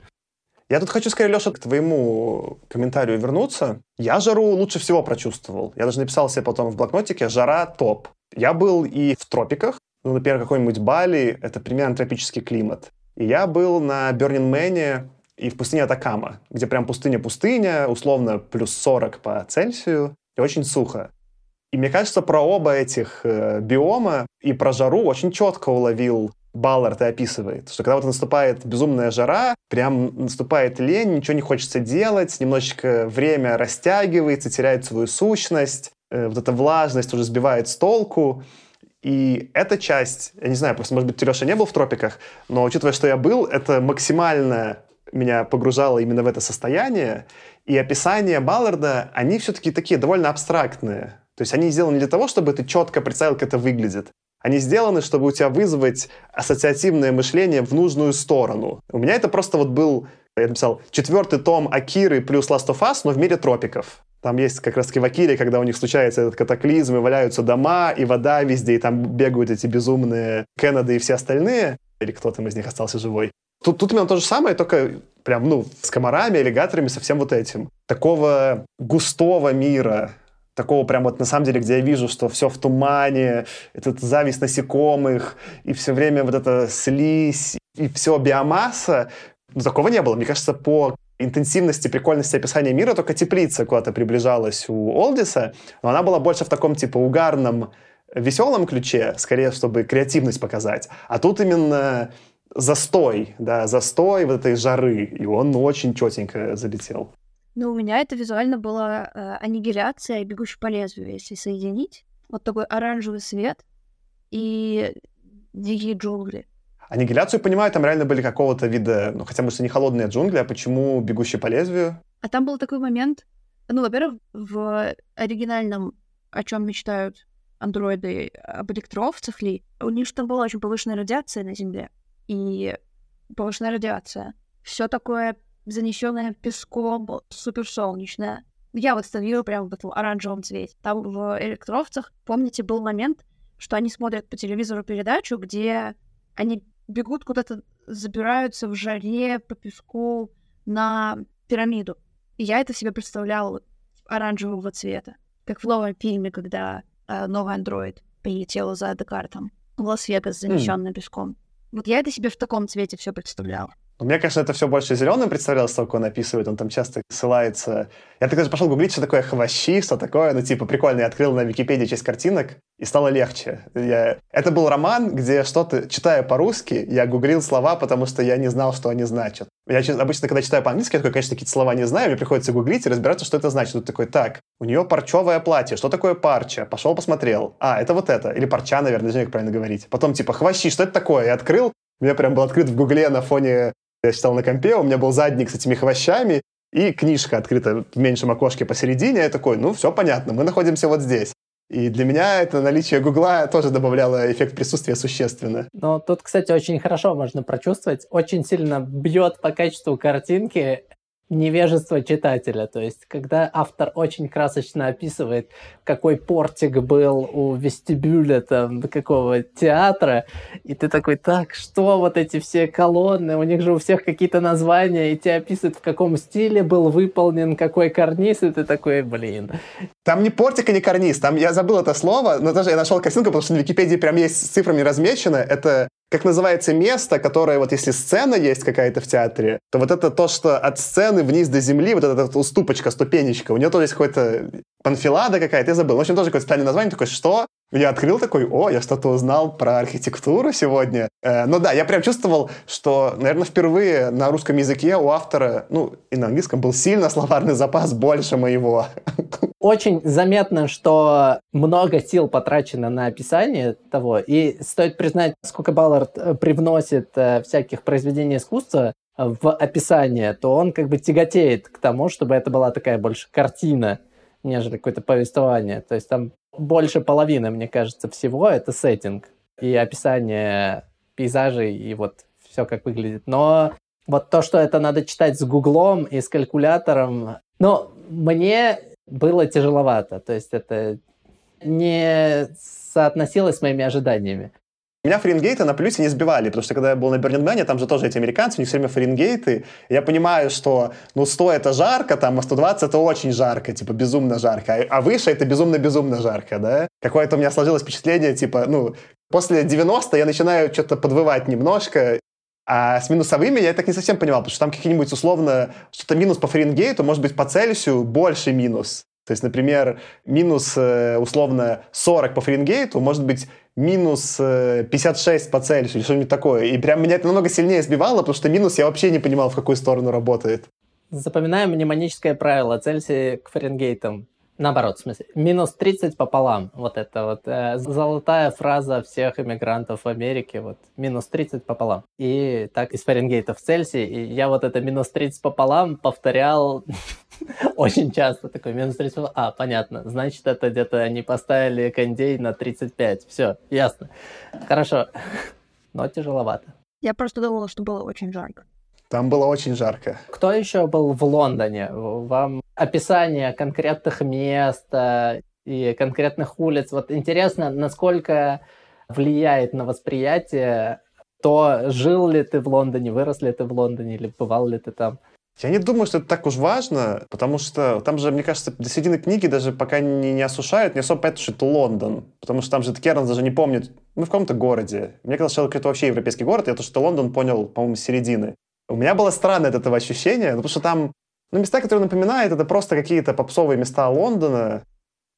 Я тут хочу скорее, Леша, к твоему комментарию вернуться. Я жару лучше всего прочувствовал. Я даже написал себе потом в блокнотике «жара топ». Я был и в тропиках, ну, например, какой-нибудь Бали, это примерно тропический климат. И я был на Бернинг-Мэне и в пустыне Атакама, где прям пустыня-пустыня, условно плюс 40 по Цельсию, и очень сухо. И мне кажется, про оба этих э, биома и про жару очень четко уловил Баллард и описывает, что когда вот наступает безумная жара, прям наступает лень, ничего не хочется делать, немножечко время растягивается, теряет свою сущность, э, вот эта влажность уже сбивает с толку, и эта часть, я не знаю, просто, может быть, Тереша не был в тропиках, но учитывая, что я был, это максимально меня погружало именно в это состояние, и описания Балларда, они все-таки такие довольно абстрактные. То есть они сделаны для того, чтобы ты четко представил, как это выглядит, они сделаны, чтобы у тебя вызвать ассоциативное мышление в нужную сторону. У меня это просто вот был, я написал, четвертый том Акиры плюс Last of Us, но в мире тропиков. Там есть как раз-таки в Акире, когда у них случается этот катаклизм, и валяются дома, и вода везде, и там бегают эти безумные Кеннеды и все остальные. Или кто там из них остался живой. Тут, тут именно то же самое, только прям, ну, с комарами, аллигаторами, со всем вот этим. Такого густого мира, такого прям вот на самом деле, где я вижу, что все в тумане, этот зависть насекомых, и все время вот эта слизь, и все биомасса, ну, такого не было. Мне кажется, по интенсивности, прикольности описания мира только теплица куда-то приближалась у Олдиса, но она была больше в таком типа угарном, веселом ключе, скорее, чтобы креативность показать. А тут именно застой, да, застой вот этой жары, и он очень четенько залетел. Ну, у меня это визуально была э, аннигиляция и бегущий по лезвию, если соединить. Вот такой оранжевый свет и дикие джунгли. Аннигиляцию, понимаю, там реально были какого-то вида, ну, хотя, может, не холодные джунгли, а почему бегущий по лезвию? А там был такой момент, ну, во-первых, в оригинальном «О чем мечтают андроиды об электроовцах ли», у них там была очень повышенная радиация на Земле. И повышенная радиация. Все такое занесенная песком, супер солнечная. Я вот ставила прям в этом оранжевом цвете. Там в электровцах, помните, был момент, что они смотрят по телевизору передачу, где они бегут куда-то, забираются в жаре по песку на пирамиду. И я это себе представляла оранжевого цвета. Как в новом фильме, когда э, новый андроид полетел за Декартом в Лас-Вегас, занесенный mm. песком. Вот я это себе в таком цвете все представляла. Меня, конечно, это все больше зеленым представлялось, только он описывает. Он там часто ссылается. Я так даже пошел гуглить, что такое хвощи, что такое. Ну, типа, прикольно. Я открыл на Википедии часть картинок, и стало легче. Я... Это был роман, где что-то, читая по-русски, я гуглил слова, потому что я не знал, что они значат. Я обычно, когда читаю по-английски, я такой, конечно, какие-то слова не знаю, мне приходится гуглить и разбираться, что это значит. Тут такой, так, у нее парчевое платье. Что такое парча? Пошел посмотрел. А, это вот это. Или парча, наверное, не знаю, как правильно говорить. Потом, типа, хвощи, что это такое? Я открыл, у меня прям был открыт в Гугле на фоне я читал на компе, у меня был задник с этими хвощами, и книжка открыта в меньшем окошке посередине. Я такой, ну, все понятно, мы находимся вот здесь. И для меня это наличие Гугла тоже добавляло эффект присутствия существенно. Но тут, кстати, очень хорошо можно прочувствовать. Очень сильно бьет по качеству картинки невежество читателя. То есть, когда автор очень красочно описывает, какой портик был у вестибюля там какого театра, и ты такой, так, что вот эти все колонны, у них же у всех какие-то названия, и тебе описывают, в каком стиле был выполнен какой карниз, и ты такой, блин. Там не портик и не карниз, там я забыл это слово, но даже я нашел картинку, потому что на Википедии прям есть с цифрами размечено, это как называется место, которое вот если сцена есть какая-то в театре, то вот это то, что от сцены вниз до земли, вот эта уступочка, ступенечка, у нее тоже есть какой-то панфилада какая-то, я забыл. В общем, тоже какое-то специальное название, такое, что? Я открыл такой, о, я что-то узнал про архитектуру сегодня. Э, ну да, я прям чувствовал, что, наверное, впервые на русском языке у автора, ну, и на английском был сильно словарный запас больше моего. Очень заметно, что много сил потрачено на описание того, и стоит признать, сколько Баллард э, привносит э, всяких произведений искусства в описание, то он как бы тяготеет к тому, чтобы это была такая больше картина, нежели какое-то повествование. То есть там больше половины, мне кажется, всего это сеттинг и описание пейзажей и вот все как выглядит. Но вот то, что это надо читать с гуглом и с калькулятором, ну, мне было тяжеловато. То есть это не соотносилось с моими ожиданиями. Меня Фаренгейты на плюсе не сбивали, потому что когда я был на Бернингмене, там же тоже эти американцы, у них все время Фаренгейты. Я понимаю, что ну 100 это жарко, там, а 120 это очень жарко, типа безумно жарко, а, а выше это безумно-безумно жарко, да? Какое-то у меня сложилось впечатление, типа, ну, после 90 я начинаю что-то подвывать немножко, а с минусовыми я так не совсем понимал, потому что там какие-нибудь условно что-то минус по Фаренгейту, может быть, по Цельсию больше минус. То есть, например, минус э, условно 40 по Фаренгейту может быть минус 56 э, по Цельсию или что-нибудь такое. И прям меня это намного сильнее сбивало, потому что минус я вообще не понимал, в какую сторону работает. Запоминаем мнемоническое правило Цельсия к Фаренгейтам. Наоборот, в смысле, минус 30 пополам. Вот это вот э, золотая фраза всех иммигрантов в Америке. Вот минус 30 пополам. И так из Фаренгейта в Цельсий. И я вот это минус 30 пополам повторял очень часто. Такой минус 30 пополам. А, понятно. Значит, это где-то они поставили кондей на 35. Все, ясно. Хорошо. Но тяжеловато. Я просто думала, что было очень жарко. Там было очень жарко. Кто еще был в Лондоне? Вам описание конкретных мест э, и конкретных улиц. Вот интересно, насколько влияет на восприятие то, жил ли ты в Лондоне, вырос ли ты в Лондоне или бывал ли ты там. Я не думаю, что это так уж важно, потому что там же, мне кажется, до середины книги даже пока не, не осушают, не особо понятно, что это Лондон. Потому что там же Керн даже не помнит, мы в каком-то городе. Мне казалось, что это вообще европейский город, я то, что Лондон понял, по-моему, с середины. У меня было странное от этого ощущение, потому что там ну, места, которые напоминают, это просто какие-то попсовые места Лондона.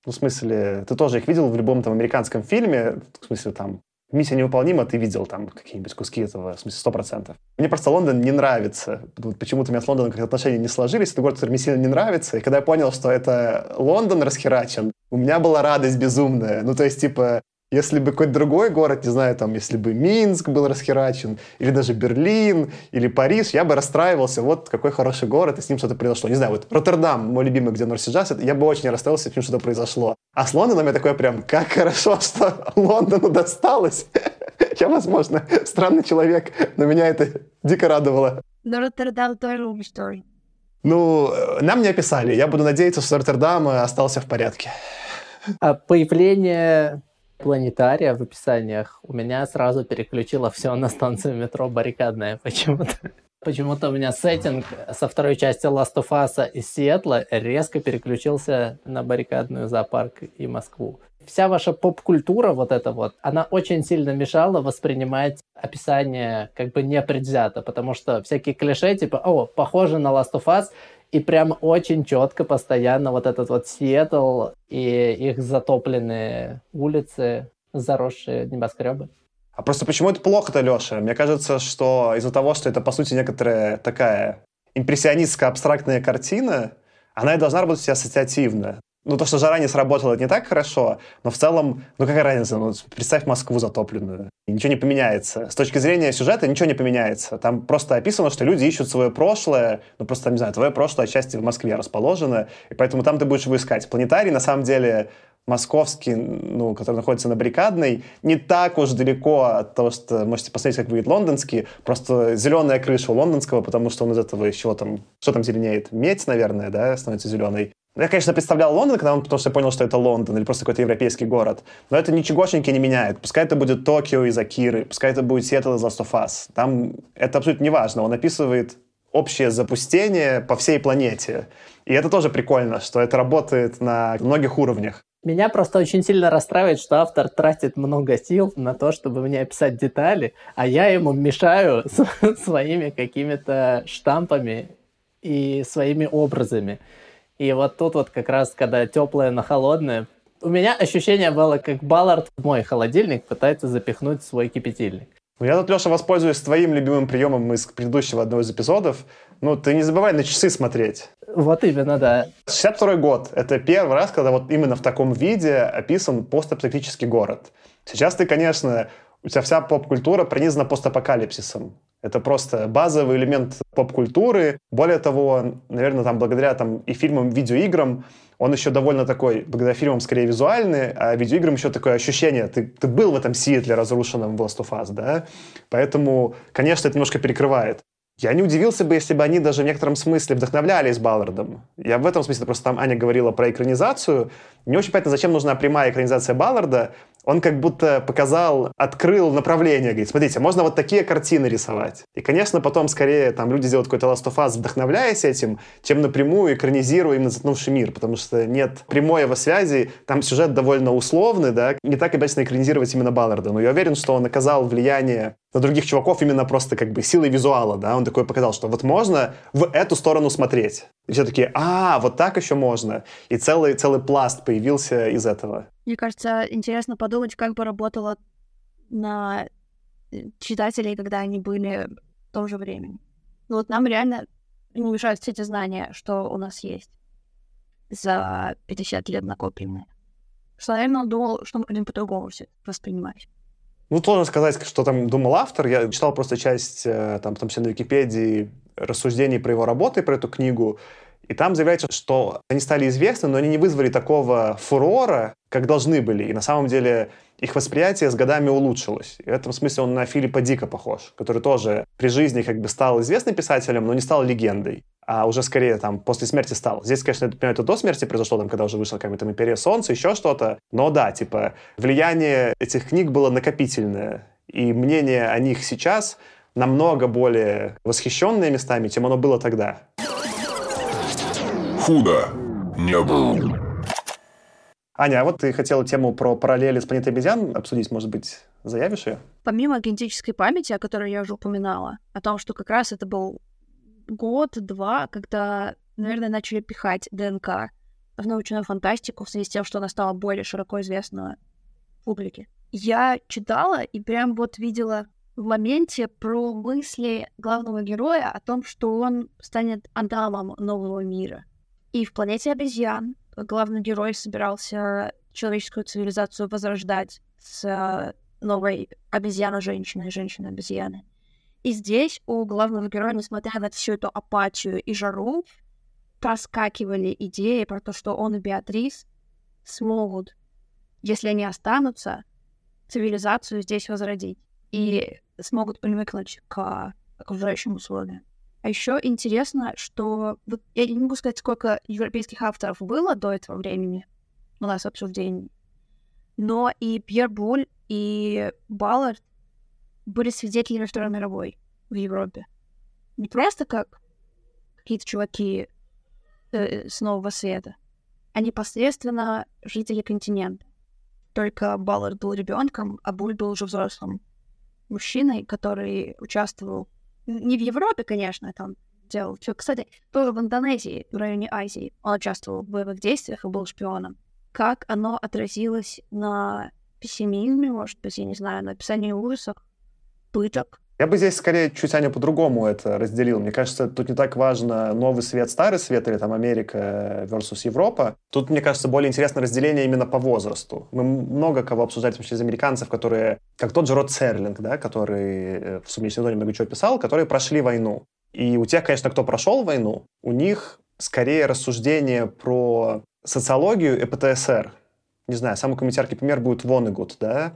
Ну, в смысле, ты тоже их видел в любом там американском фильме. В смысле, там, «Миссия невыполнима», ты видел там какие-нибудь куски этого, в смысле, сто процентов. Мне просто Лондон не нравится. Вот почему-то у меня с Лондоном как отношения не сложились. Это город, который мне сильно не нравится. И когда я понял, что это Лондон расхерачен, у меня была радость безумная. Ну, то есть, типа, если бы какой-то другой город, не знаю, там, если бы Минск был расхерачен, или даже Берлин, или Париж, я бы расстраивался, вот какой хороший город, и с ним что-то произошло. Не знаю, вот Роттердам, мой любимый, где Норси Джаз, я бы очень расстроился, с ним что-то произошло. А с Лондоном я такой прям, как хорошо, что Лондону досталось. Я, возможно, странный человек, но меня это дико радовало. Но Роттердам тоже story. Ну, э, нам не описали. Я буду надеяться, что Роттердам остался в порядке. А появление планетария в описаниях у меня сразу переключило все на станцию метро баррикадная почему-то. Почему-то у меня сеттинг со второй части Last of Us из Сиэтла резко переключился на баррикадную зоопарк и Москву. Вся ваша поп-культура вот эта вот, она очень сильно мешала воспринимать описание как бы непредвзято, потому что всякие клише типа «О, похоже на Last of Us», и прям очень четко, постоянно вот этот вот Сиэтл и их затопленные улицы, заросшие небоскребы. А просто почему это плохо-то, Леша? Мне кажется, что из-за того, что это, по сути, некоторая такая импрессионистская абстрактная картина, она и должна работать ассоциативно. Ну, то, что жара не сработала, это не так хорошо, но в целом, ну, какая разница? Ну, представь Москву затопленную. Ничего не поменяется. С точки зрения сюжета ничего не поменяется. Там просто описано, что люди ищут свое прошлое, ну, просто, не знаю, твое прошлое отчасти в Москве расположено, и поэтому там ты будешь его искать. Планетарий, на самом деле, московский, ну, который находится на Баррикадной, не так уж далеко от того, что можете посмотреть, как выглядит лондонский. Просто зеленая крыша у лондонского, потому что он из этого еще там... Что там зеленеет? Медь, наверное, да, становится зеленой. Я, конечно, представлял Лондон, когда он, потому что я понял, что это Лондон или просто какой-то европейский город. Но это ничегошеньки не меняет. Пускай это будет Токио из Акиры, пускай это будет Сиэтл из Last of Us. Там это абсолютно не важно. Он описывает общее запустение по всей планете. И это тоже прикольно, что это работает на многих уровнях. Меня просто очень сильно расстраивает, что автор тратит много сил на то, чтобы мне описать детали, а я ему мешаю своими какими-то штампами и своими образами. И вот тут вот как раз, когда теплое на холодное, у меня ощущение было, как Баллард в мой холодильник пытается запихнуть свой кипятильник. Ну, я тут, Леша, воспользуюсь твоим любимым приемом из предыдущего одного из эпизодов. Ну, ты не забывай на часы смотреть. Вот именно, да. 62 год. Это первый раз, когда вот именно в таком виде описан постапокалиптический город. Сейчас ты, конечно, у тебя вся поп-культура пронизана постапокалипсисом. Это просто базовый элемент поп-культуры. Более того, наверное, там благодаря там, и фильмам, видеоиграм он еще довольно такой, благодаря фильмам скорее визуальный, а видеоиграм еще такое ощущение, ты, ты был в этом Сиэтле разрушенном в Last of Us, да? Поэтому, конечно, это немножко перекрывает. Я не удивился бы, если бы они даже в некотором смысле вдохновлялись Баллардом. Я в этом смысле, просто там Аня говорила про экранизацию. Не очень понятно, зачем нужна прямая экранизация Балларда. Он как будто показал, открыл направление, говорит, смотрите, можно вот такие картины рисовать. И, конечно, потом скорее там люди делают какой-то Last of Us, вдохновляясь этим, чем напрямую экранизируя именно «Затнувший мир», потому что нет прямой его связи, там сюжет довольно условный, да, не так обязательно экранизировать именно Балларда, но я уверен, что он оказал влияние на других чуваков именно просто как бы силой визуала, да, он такой показал, что вот можно в эту сторону смотреть. И все такие, а, вот так еще можно. И целый, целый пласт появился из этого. Мне кажется, интересно подумать, как бы работало на э, читателей, когда они были в том же времени. Ну вот нам реально не мешают все эти знания, что у нас есть за 50 лет накопленные. Что, наверное, он думал, что мы будем по-другому все воспринимать. Ну, сложно сказать, что там думал автор. Я читал просто часть, э, там, в том числе на Википедии, рассуждений про его работы, про эту книгу. И там заявляется, что они стали известны, но они не вызвали такого фурора, как должны были. И на самом деле их восприятие с годами улучшилось. И в этом смысле он на Филиппа Дика похож, который тоже при жизни как бы стал известным писателем, но не стал легендой а уже скорее там после смерти стал. Здесь, конечно, понимаю, это до смерти произошло, там, когда уже вышла какая-то «Империя Солнца», еще что-то. Но да, типа, влияние этих книг было накопительное. И мнение о них сейчас намного более восхищенное местами, чем оно было тогда. Худо не было. Аня, а вот ты хотела тему про параллели с планетой обезьян обсудить, может быть, заявишь ее? Помимо генетической памяти, о которой я уже упоминала, о том, что как раз это был год-два, когда, наверное, начали пихать ДНК в научную фантастику в связи с тем, что она стала более широко известна публике. Я читала и прям вот видела в моменте про мысли главного героя о том, что он станет Адамом нового мира. И в «Планете обезьян» главный герой собирался человеческую цивилизацию возрождать с новой обезьяной-женщиной, женщиной-обезьяны. И здесь у главного героя, несмотря на всю эту апатию и жару, проскакивали идеи про то, что он и Беатрис смогут, если они останутся, цивилизацию здесь возродить и смогут привыкнуть к окружающим условиям. А еще интересно, что вот я не могу сказать, сколько европейских авторов было до этого времени у нас в обсуждении, но и Пьер Буль, и Баллард были свидетелями Второй мировой в Европе. Не просто как какие-то чуваки э, с Нового Света, а непосредственно жители континента. Только Баллард был ребенком, а Буль был уже взрослым мужчиной, который участвовал не в Европе, конечно, там делал. Кстати, тоже в Индонезии, в районе Азии, он участвовал в боевых действиях и был шпионом. Как оно отразилось на пессимизме, может быть, я не знаю, на описании ужасов, пыток. Я бы здесь скорее чуть, Аня, по-другому это разделил. Мне кажется, тут не так важно новый свет, старый свет или там Америка versus Европа. Тут, мне кажется, более интересно разделение именно по возрасту. Мы много кого обсуждали, в том числе из американцев, которые, как тот же Род Серлинг, да, который э, в «Сумеречной зоне» много чего писал, которые прошли войну. И у тех, конечно, кто прошел войну, у них скорее рассуждение про социологию и ПТСР. Не знаю, самый яркий пример будет Вонегуд, да?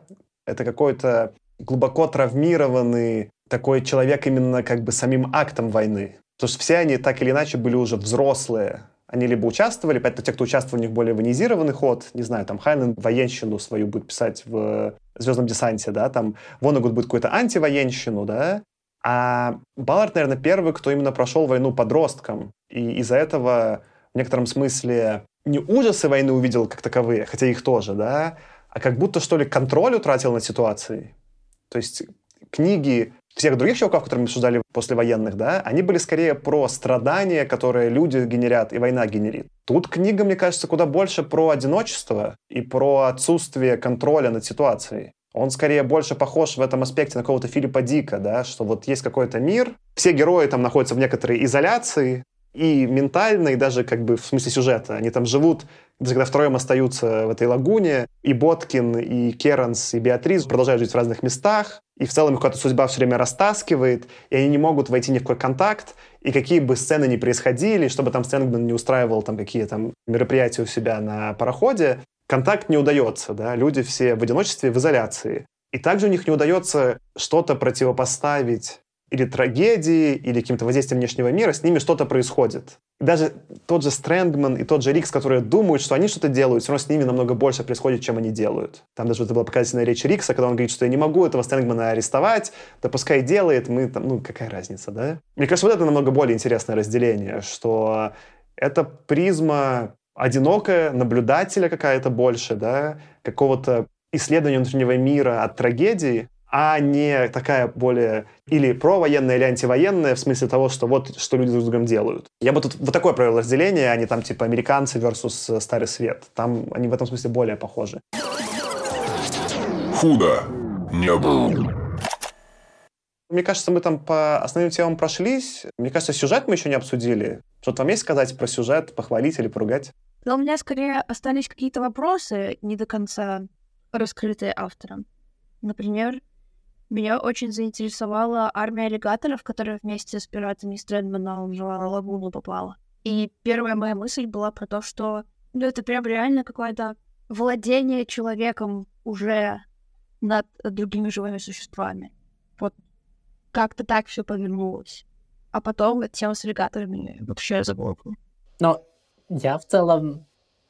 Это какой-то глубоко травмированный такой человек именно как бы самим актом войны. Потому что все они так или иначе были уже взрослые. Они либо участвовали, поэтому те, кто участвовал, у них более военизированный ход. Не знаю, там Хайнен военщину свою будет писать в «Звездном десанте», да, там Вонагуд будет какую-то антивоенщину, да, а Баллард, наверное, первый, кто именно прошел войну подростком. И из-за этого в некотором смысле не ужасы войны увидел как таковые, хотя их тоже, да, а как будто, что ли, контроль утратил над ситуацией. То есть книги всех других чуваков, которые мы обсуждали послевоенных, да, они были скорее про страдания, которые люди генерят, и война генерит. Тут книга, мне кажется, куда больше про одиночество и про отсутствие контроля над ситуацией. Он скорее больше похож в этом аспекте на какого-то Филиппа Дика, да, что вот есть какой-то мир, все герои там находятся в некоторой изоляции, и ментально, и даже как бы в смысле сюжета. Они там живут, даже когда втроем остаются в этой лагуне, и Боткин, и Керанс, и Беатрис продолжают жить в разных местах, и в целом их какая-то судьба все время растаскивает, и они не могут войти ни в какой контакт, и какие бы сцены ни происходили, чтобы там Стэнгман не устраивал там какие то мероприятия у себя на пароходе, контакт не удается, да, люди все в одиночестве, в изоляции. И также у них не удается что-то противопоставить или трагедии, или каким-то воздействием внешнего мира, с ними что-то происходит. Даже тот же Стрэнгман и тот же Рикс, которые думают, что они что-то делают, все равно с ними намного больше происходит, чем они делают. Там даже это была показательная речь Рикса, когда он говорит, что я не могу этого Стрэнгмана арестовать, да пускай делает, мы там, ну какая разница, да? Мне кажется, вот это намного более интересное разделение, что это призма одинокая, наблюдателя какая-то больше, да, какого-то исследования внутреннего мира от трагедии, а не такая более или провоенная, или антивоенная, в смысле того, что вот что люди друг с другом делают. Я бы тут вот такое провел разделение, а не там типа американцы versus Старый Свет. Там они в этом смысле более похожи. Худо не было. Мне кажется, мы там по основным темам прошлись. Мне кажется, сюжет мы еще не обсудили. Что-то вам есть сказать про сюжет, похвалить или поругать? Но у меня скорее остались какие-то вопросы, не до конца раскрытые автором. Например, меня очень заинтересовала армия аллигаторов, которая вместе с пиратами Стрэндмана в лагуну попала. И первая моя мысль была про то, что ну, это прям реально какое-то владение человеком уже над другими живыми существами. Вот как-то так все повернулось. А потом тема с аллигаторами вообще заглохла. Но я в целом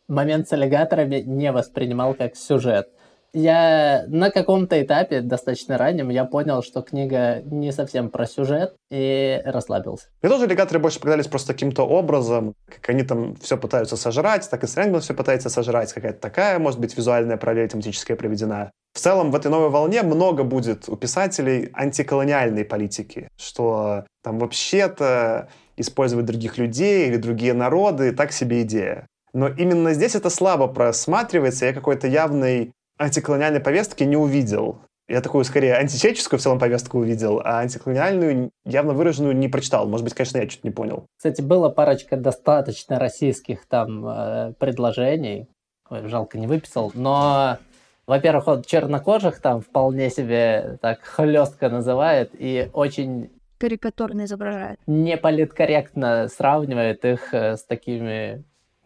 момент с аллигаторами не воспринимал как сюжет я на каком-то этапе, достаточно раннем, я понял, что книга не совсем про сюжет, и расслабился. Мне тоже аллигаторы больше показались просто каким-то образом, как они там все пытаются сожрать, так и Стрэнгман все пытается сожрать, какая-то такая, может быть, визуальная параллель тематическая проведена. В целом, в этой новой волне много будет у писателей антиколониальной политики, что там вообще-то использовать других людей или другие народы, так себе идея. Но именно здесь это слабо просматривается, я какой-то явный антиколониальной повестки не увидел. Я такую, скорее, античеческую в целом повестку увидел, а антиколониальную, явно выраженную, не прочитал. Может быть, конечно, я что-то не понял. Кстати, было парочка достаточно российских там э, предложений. Ой, жалко, не выписал. Но, во-первых, он чернокожих там вполне себе так хлестко называет и очень карикатурно изображает. Неполиткорректно сравнивает их э, с такими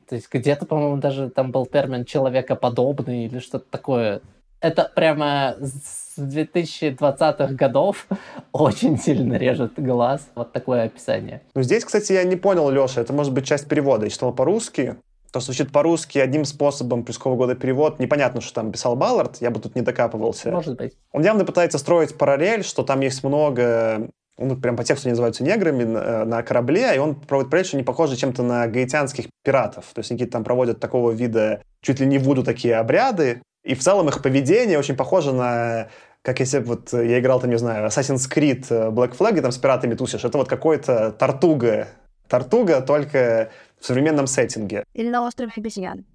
то есть где-то, по-моему, даже там был термин «человекоподобный» или что-то такое. Это прямо с 2020-х годов очень сильно режет глаз. Вот такое описание. Ну, здесь, кстати, я не понял, Леша, это может быть часть перевода. Я читал по-русски, то, что звучит по-русски одним способом плюсового года перевод, непонятно, что там писал Баллард, я бы тут не докапывался. Может быть. Он явно пытается строить параллель, что там есть много ну, прям по тексту они называются неграми на, э, на корабле, и он проводит проект, что они похожи чем-то на гаитянских пиратов. То есть они там проводят такого вида, чуть ли не вуду такие обряды, и в целом их поведение очень похоже на как если вот я играл, там, не знаю, Assassin's Creed э, Black Flag, и там с пиратами тусишь, это вот какой-то Тартуга. Тартуга только в современном сеттинге. Или на острове обезьян.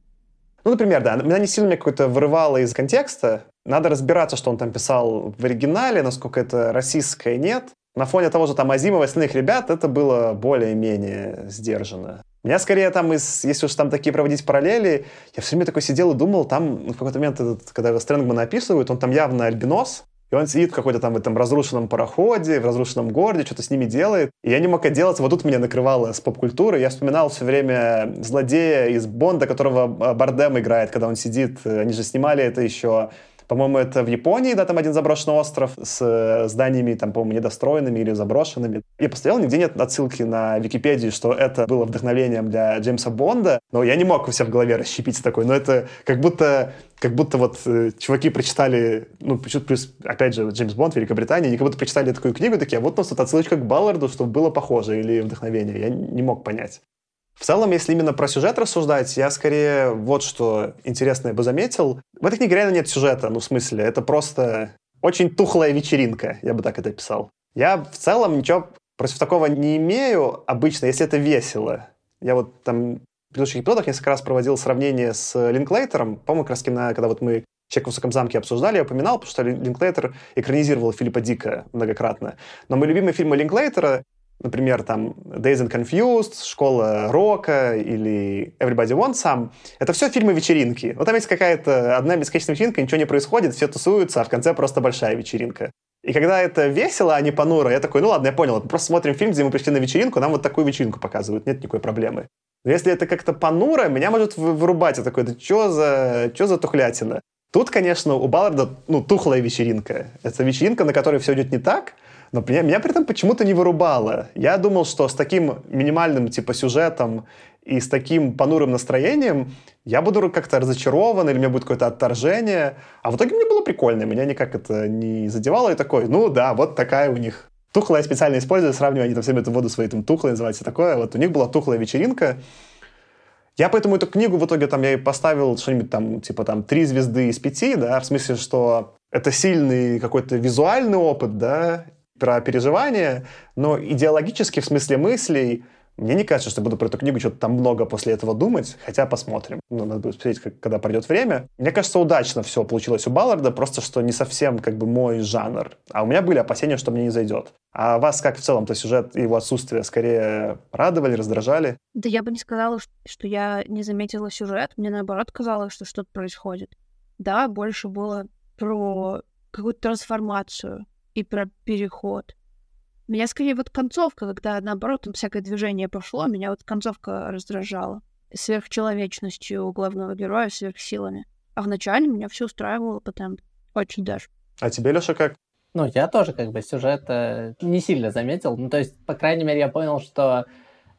Ну, например, да. Меня не сильно какое-то вырывало из контекста. Надо разбираться, что он там писал в оригинале, насколько это российское нет на фоне того же там Азимова и остальных ребят это было более-менее сдержанно. Меня скорее там, из, если уж там такие проводить параллели, я все время такой сидел и думал, там в какой-то момент, этот, когда Стрэнгмана описывают, он там явно альбинос, и он сидит в какой-то там в этом разрушенном пароходе, в разрушенном городе, что-то с ними делает. И я не мог отделаться. Вот тут меня накрывало с поп-культуры. Я вспоминал все время злодея из Бонда, которого Бардем играет, когда он сидит. Они же снимали это еще по-моему, это в Японии, да, там один заброшенный остров с э, зданиями, там, по-моему, недостроенными или заброшенными. Я посмотрел, нигде нет отсылки на Википедии, что это было вдохновением для Джеймса Бонда, но я не мог у себя в голове расщепить такой, но это как будто как будто вот э, чуваки прочитали, ну, плюс, опять же, Джеймс Бонд, Великобритания, они как будто прочитали такую книгу, такие, а вот у нас тут отсылочка к Балларду, чтобы было похоже, или вдохновение. Я не мог понять. В целом, если именно про сюжет рассуждать, я скорее вот что интересное бы заметил. В этой книге реально нет сюжета, ну, в смысле, это просто очень тухлая вечеринка, я бы так это писал. Я в целом ничего против такого не имею обычно, если это весело. Я вот там в предыдущих эпизодах несколько раз проводил сравнение с Линклейтером. По-моему, как раз когда вот мы «Человек в высоком замке» обсуждали, я упоминал, потому что Линклейтер экранизировал Филиппа Дика многократно. Но мои любимые фильмы Линклейтера например, там Days and Confused, Школа Рока или Everybody Wants Some, это все фильмы-вечеринки. Вот там есть какая-то одна бесконечная вечеринка, ничего не происходит, все тусуются, а в конце просто большая вечеринка. И когда это весело, а не понуро, я такой, ну ладно, я понял, мы просто смотрим фильм, где мы пришли на вечеринку, нам вот такую вечеринку показывают, нет никакой проблемы. Но если это как-то понуро, меня может вырубать. Я такой, да что за, что за тухлятина? Тут, конечно, у Балларда, ну, тухлая вечеринка. Это вечеринка, на которой все идет не так, но меня, меня при этом почему-то не вырубало. Я думал, что с таким минимальным, типа, сюжетом и с таким понурым настроением я буду как-то разочарован, или у меня будет какое-то отторжение. А в итоге мне было прикольно, меня никак это не задевало. И такой, ну да, вот такая у них тухлая специально использую, сравниваю, они там всем эту воду своей там тухлой называют, все такое. Вот у них была тухлая вечеринка. Я поэтому эту книгу в итоге там я и поставил что-нибудь там, типа там три звезды из пяти, да, в смысле, что это сильный какой-то визуальный опыт, да, про переживания, но идеологически, в смысле мыслей, мне не кажется, что буду про эту книгу что-то там много после этого думать, хотя посмотрим. Ну, надо будет посмотреть, как, когда пройдет время. Мне кажется, удачно все получилось у Балларда, просто что не совсем как бы мой жанр. А у меня были опасения, что мне не зайдет. А вас как в целом-то сюжет и его отсутствие скорее радовали, раздражали? Да я бы не сказала, что я не заметила сюжет. Мне наоборот казалось, что что-то происходит. Да, больше было про какую-то трансформацию и про переход. Меня скорее вот концовка, когда наоборот там всякое движение пошло, меня вот концовка раздражала. Сверхчеловечностью главного героя, сверхсилами. А вначале меня все устраивало потом очень даже. А тебе, Леша, как? Ну, я тоже как бы сюжет э, не сильно заметил. Ну, то есть, по крайней мере, я понял, что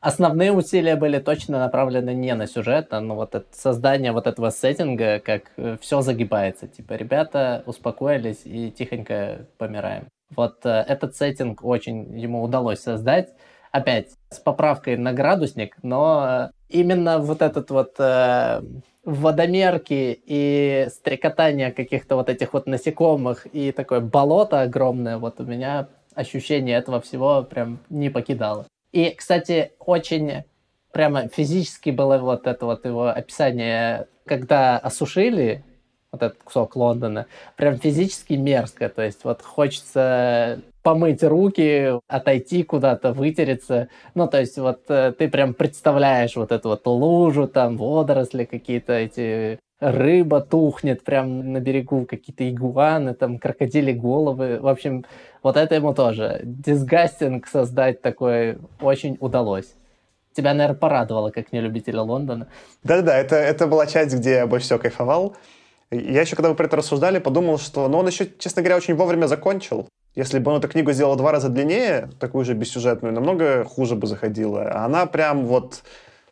основные усилия были точно направлены не на сюжет, а на вот это создание вот этого сеттинга, как э, все загибается. Типа, ребята успокоились и тихонько помираем. Вот э, этот сеттинг очень ему удалось создать. Опять с поправкой на градусник, но именно вот этот вот э, водомерки и стрекотание каких-то вот этих вот насекомых и такое болото огромное, вот у меня ощущение этого всего прям не покидало. И, кстати, очень прямо физически было вот это вот его описание, когда осушили вот этот кусок Лондона, прям физически мерзко. То есть вот хочется помыть руки, отойти куда-то, вытереться. Ну, то есть вот э, ты прям представляешь вот эту вот лужу, там водоросли какие-то эти рыба тухнет прям на берегу, какие-то игуаны, там крокодили головы. В общем, вот это ему тоже. Дисгастинг создать такой очень удалось. Тебя, наверное, порадовало, как не любителя Лондона. Да-да-да, это, это была часть, где я больше всего кайфовал. Я еще, когда вы про это рассуждали, подумал, что ну, он еще, честно говоря, очень вовремя закончил. Если бы он эту книгу сделал два раза длиннее, такую же бессюжетную, намного хуже бы заходила. А она прям вот,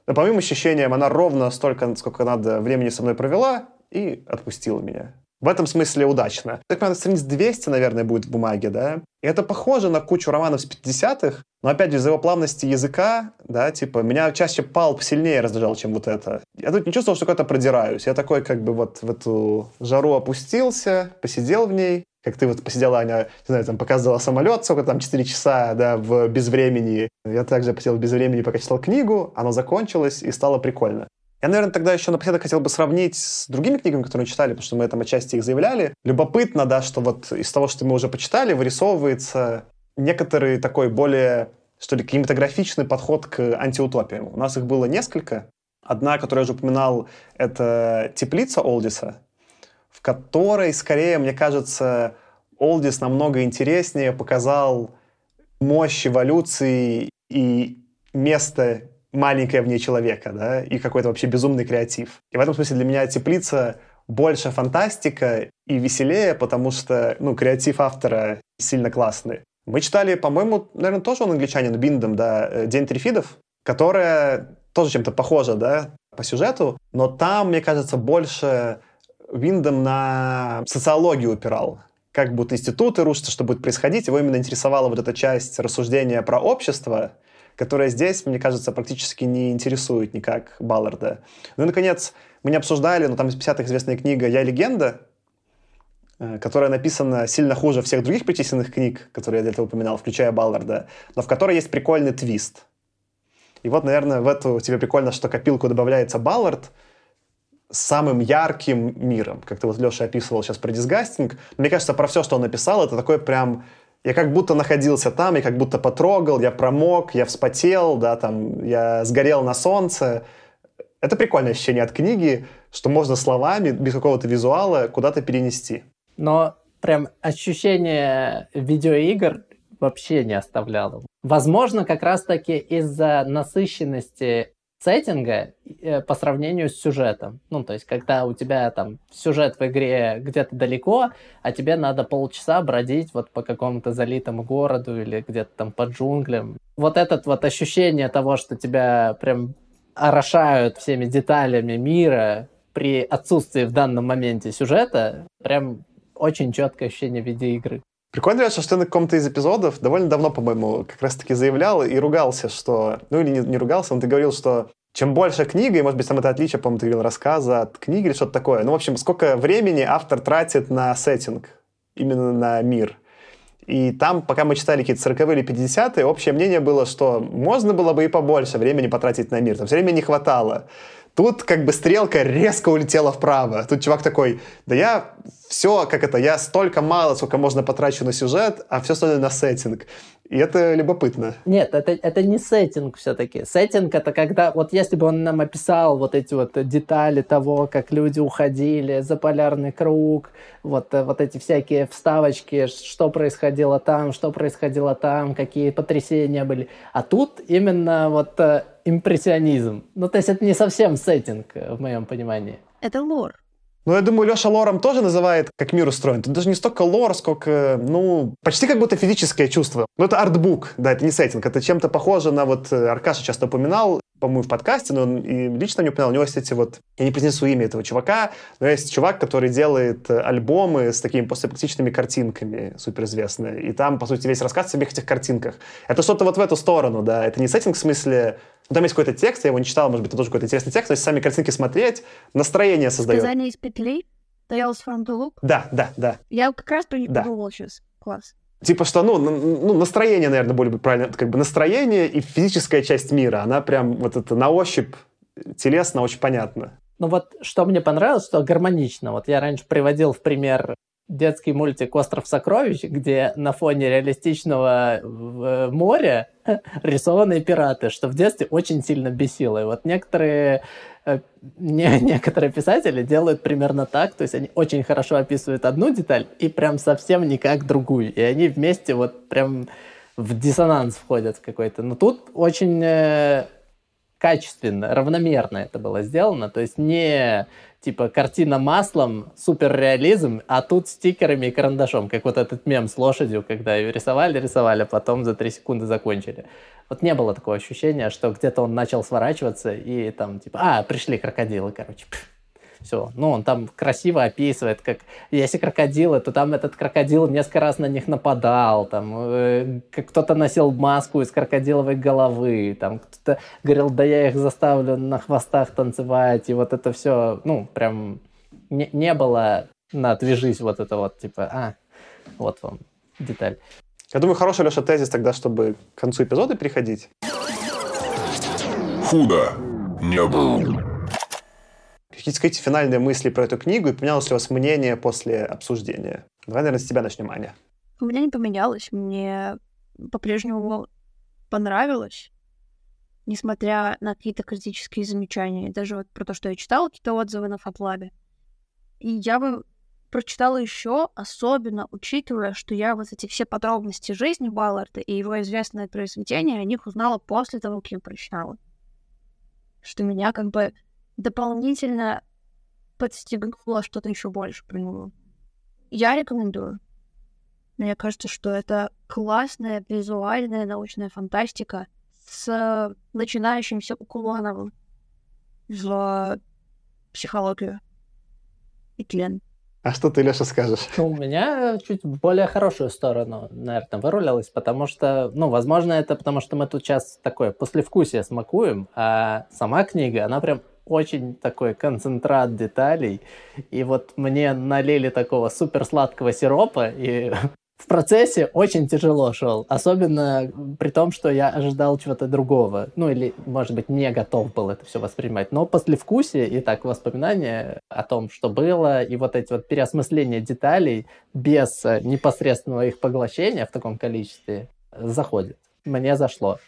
по моим ощущениям, она ровно столько, сколько надо времени со мной провела и отпустила меня. В этом смысле удачно. Так, наверное, страниц 200, наверное, будет в бумаге, да? И это похоже на кучу романов с 50-х, но опять же, из-за его плавности языка, да, типа, меня чаще палп сильнее раздражал, чем вот это. Я тут не чувствовал, что куда-то продираюсь. Я такой, как бы, вот в эту жару опустился, посидел в ней, как ты вот посидела, Аня, не знаю, там показывала самолет, сколько там, 4 часа, да, в безвремени. Я также посидел в безвремени, пока читал книгу, оно закончилось, и стало прикольно. Я, наверное, тогда еще напоследок хотел бы сравнить с другими книгами, которые мы читали, потому что мы там отчасти их заявляли. Любопытно, да, что вот из того, что мы уже почитали, вырисовывается некоторый такой более, что ли, кинематографичный подход к антиутопиям. У нас их было несколько. Одна, которую я уже упоминал, это «Теплица» Олдиса, в которой, скорее, мне кажется, Олдис намного интереснее показал мощь эволюции и место маленькое в ней человека, да, и какой-то вообще безумный креатив. И в этом смысле для меня теплица больше фантастика и веселее, потому что, ну, креатив автора сильно классный. Мы читали, по-моему, наверное, тоже он англичанин, Биндом, да, э, «День трифидов», которая тоже чем-то похожа, да, по сюжету, но там, мне кажется, больше Виндом на социологию упирал. Как будут институты рушатся, что будет происходить. Его именно интересовала вот эта часть рассуждения про общество, которая здесь, мне кажется, практически не интересует никак Балларда. Ну и, наконец, мы не обсуждали, но там из 50-х известная книга «Я легенда», э, которая написана сильно хуже всех других перечисленных книг, которые я для этого упоминал, включая Балларда, но в которой есть прикольный твист. И вот, наверное, в эту тебе прикольно, что копилку добавляется Баллард с самым ярким миром. Как ты вот, Леша, описывал сейчас про дисгастинг. Мне кажется, про все, что он написал, это такой прям я как будто находился там, я как будто потрогал, я промок, я вспотел, да, там, я сгорел на солнце. Это прикольное ощущение от книги, что можно словами, без какого-то визуала, куда-то перенести. Но прям ощущение видеоигр вообще не оставляло. Возможно, как раз-таки из-за насыщенности сеттинга э, по сравнению с сюжетом. Ну, то есть, когда у тебя там сюжет в игре где-то далеко, а тебе надо полчаса бродить вот по какому-то залитому городу или где-то там по джунглям. Вот это вот ощущение того, что тебя прям орошают всеми деталями мира при отсутствии в данном моменте сюжета, прям очень четкое ощущение видеоигры. Прикольно, что ты на каком-то из эпизодов довольно давно, по-моему, как раз-таки заявлял и ругался, что... Ну, или не, не ругался, он ты говорил, что чем больше книга, и, может быть, там это отличие, по-моему, ты говорил, рассказа от книги или что-то такое. Ну, в общем, сколько времени автор тратит на сеттинг, именно на мир. И там, пока мы читали какие-то 40 или 50-е, общее мнение было, что можно было бы и побольше времени потратить на мир. Там время не хватало. Тут как бы стрелка резко улетела вправо. Тут чувак такой, да я все, как это, я столько мало, сколько можно потрачу на сюжет, а все остальное на сеттинг. И это любопытно. Нет, это, это не сеттинг все-таки. Сеттинг это когда, вот если бы он нам описал вот эти вот детали того, как люди уходили за полярный круг, вот, вот эти всякие вставочки, что происходило там, что происходило там, какие потрясения были. А тут именно вот э, импрессионизм. Ну, то есть это не совсем сеттинг, э, в моем понимании. Это лор. Ну, я думаю, Леша лором тоже называет, как мир устроен. Тут даже не столько лор, сколько, ну, почти как будто физическое чувство. Ну, это артбук, да, это не сеттинг. Это чем-то похоже на, вот, э, Аркаша часто упоминал, по-моему, в подкасте, но он и лично мне упоминал, у него есть эти вот, я не произнесу имя этого чувака, но есть чувак, который делает э, альбомы с такими постапокалиптичными картинками, суперизвестные. И там, по сути, весь рассказ о всех этих картинках. Это что-то вот в эту сторону, да. Это не сеттинг в смысле ну, там есть какой-то текст, я его не читал, может быть, это тоже какой-то интересный текст, то есть сами картинки смотреть, настроение создает. Сказание из петли? Tales from the Loop? Да, да, да. Я как раз подумал да. сейчас. Класс. Типа что, ну, ну, настроение, наверное, более правильно, как бы настроение и физическая часть мира, она прям вот это на ощупь телесно очень понятно. Ну вот, что мне понравилось, что гармонично. Вот я раньше приводил в пример детский мультик «Остров сокровищ», где на фоне реалистичного э, моря рисованные пираты, что в детстве очень сильно бесило. И вот некоторые, э, не, некоторые писатели делают примерно так, то есть они очень хорошо описывают одну деталь и прям совсем никак другую. И они вместе вот прям в диссонанс входят какой-то. Но тут очень э, качественно, равномерно это было сделано. То есть не типа картина маслом, суперреализм, а тут стикерами и карандашом, как вот этот мем с лошадью, когда ее рисовали, рисовали, а потом за три секунды закончили. Вот не было такого ощущения, что где-то он начал сворачиваться и там типа, а, пришли крокодилы, короче. Все. Ну, он там красиво описывает, как если крокодилы, то там этот крокодил несколько раз на них нападал, там э, кто-то носил маску из крокодиловой головы, там кто-то говорил, да я их заставлю на хвостах танцевать, и вот это все, ну, прям не, не было на «отвяжись» вот это вот, типа, а, вот вам деталь. Я думаю, хороший, Леша, тезис тогда, чтобы к концу эпизода переходить. Худо не было какие-то скажите финальные мысли про эту книгу и поменялось ли у вас мнение после обсуждения? Давай, наверное, с тебя начнем, Аня. У меня не поменялось. Мне по-прежнему понравилось, несмотря на какие-то критические замечания. Даже вот про то, что я читала какие-то отзывы на Фатлабе. И я бы прочитала еще, особенно учитывая, что я вот эти все подробности жизни Балларда и его известное произведение, о них узнала после того, как я прочитала. Что меня как бы дополнительно подстегнуло что-то еще больше про него. Я рекомендую. Мне кажется, что это классная визуальная научная фантастика с начинающимся уклоном в психологию и тлен. А что ты, Леша, скажешь? Ну, у меня чуть более хорошую сторону, наверное, вырулилось, потому что, ну, возможно, это потому что мы тут сейчас такое послевкусие смакуем, а сама книга, она прям очень такой концентрат деталей. И вот мне налили такого супер сладкого сиропа, и в процессе очень тяжело шел. Особенно при том, что я ожидал чего-то другого. Ну, или, может быть, не готов был это все воспринимать. Но после вкусия и так воспоминания о том, что было, и вот эти вот переосмысления деталей без э, непосредственного их поглощения в таком количестве заходит. Мне зашло.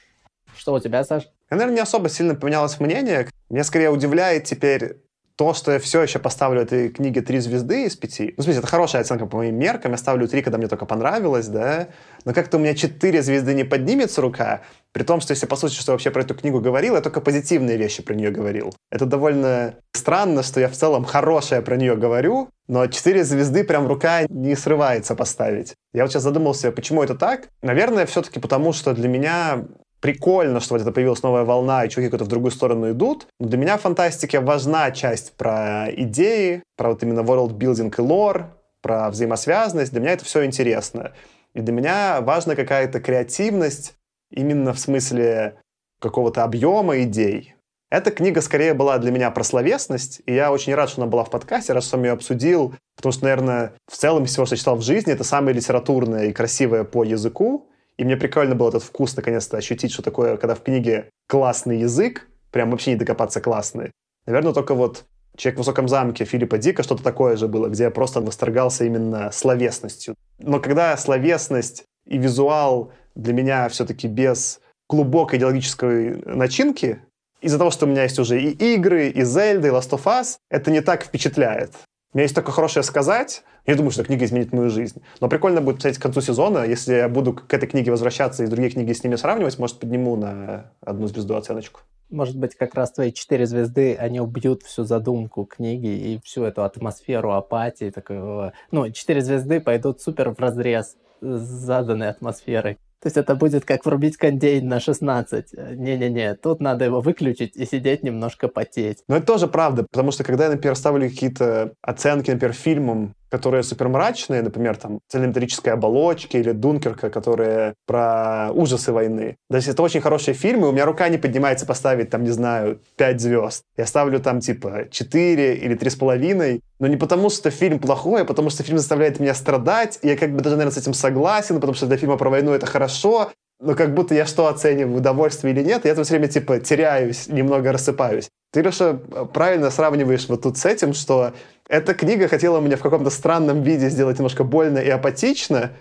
Что у тебя, Саш? Я, наверное, не особо сильно поменялось мнение. Меня скорее удивляет теперь то, что я все еще поставлю этой книге три звезды из пяти, ну, в это хорошая оценка по моим меркам, я ставлю три, когда мне только понравилось, да, но как-то у меня четыре звезды не поднимется рука, при том, что если по сути, что я вообще про эту книгу говорил, я только позитивные вещи про нее говорил. Это довольно странно, что я в целом хорошее про нее говорю, но четыре звезды прям рука не срывается поставить. Я вот сейчас задумался, почему это так. Наверное, все-таки потому, что для меня прикольно, что вот это появилась новая волна, и чуваки куда-то в другую сторону идут. Но для меня в фантастике важна часть про идеи, про вот именно world building и лор, про взаимосвязанность. Для меня это все интересно. И для меня важна какая-то креативность именно в смысле какого-то объема идей. Эта книга скорее была для меня про словесность, и я очень рад, что она была в подкасте, раз сам ее обсудил, потому что, наверное, в целом всего, что я читал в жизни, это самое литературное и красивое по языку, и мне прикольно был этот вкус наконец-то ощутить, что такое, когда в книге классный язык, прям вообще не докопаться классный. Наверное, только вот «Человек в высоком замке» Филиппа Дика что-то такое же было, где я просто восторгался именно словесностью. Но когда словесность и визуал для меня все-таки без глубокой идеологической начинки, из-за того, что у меня есть уже и игры, и Зельда, и Last of Us, это не так впечатляет. У меня есть только хорошее сказать. Я думаю, что книга изменит мою жизнь. Но прикольно будет посмотреть к концу сезона. Если я буду к этой книге возвращаться и другие книги с ними сравнивать, может, подниму на одну звезду оценочку. Может быть, как раз твои четыре звезды, они убьют всю задумку книги и всю эту атмосферу апатии. Такого... Ну, четыре звезды пойдут супер в разрез с заданной атмосферой. То есть это будет как врубить кондей на 16. Не-не-не, тут надо его выключить и сидеть немножко потеть. Но это тоже правда, потому что когда я, например, ставлю какие-то оценки, например, фильмам, которые супер мрачные, например, там «Цельнометрическая оболочка» или «Дункерка», которые про ужасы войны. То есть это очень хорошие фильмы, у меня рука не поднимается поставить, там, не знаю, 5 звезд. Я ставлю там, типа, 4 или 3,5, но не потому, что фильм плохой, а потому что фильм заставляет меня страдать, и я как бы даже, наверное, с этим согласен, потому что для фильма про войну это хорошо, но как будто я что оцениваю, удовольствие или нет, я все время, типа, теряюсь, немного рассыпаюсь. Ты, Леша, правильно сравниваешь вот тут с этим, что эта книга хотела меня в каком-то странном виде сделать немножко больно и апатично.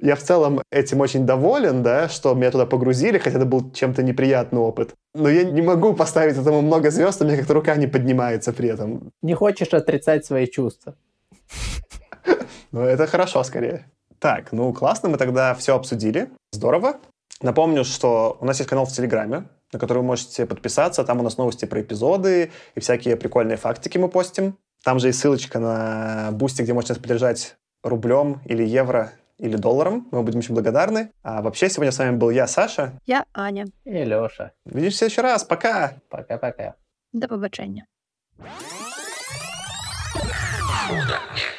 Я в целом этим очень доволен, да, что меня туда погрузили, хотя это был чем-то неприятный опыт. Но я не могу поставить этому много звезд, у меня как-то рука не поднимается при этом. Не хочешь отрицать свои чувства. Ну, это хорошо, скорее. Так, ну классно, мы тогда все обсудили. Здорово. Напомню, что у нас есть канал в Телеграме, на который вы можете подписаться. Там у нас новости про эпизоды и всякие прикольные фактики мы постим. Там же есть ссылочка на Бусти, где можете нас поддержать рублем или евро или долларом. Мы будем очень благодарны. А вообще, сегодня с вами был я, Саша. Я Аня. И Леша. Увидимся в следующий раз. Пока. Пока-пока. До побачення. Удачи.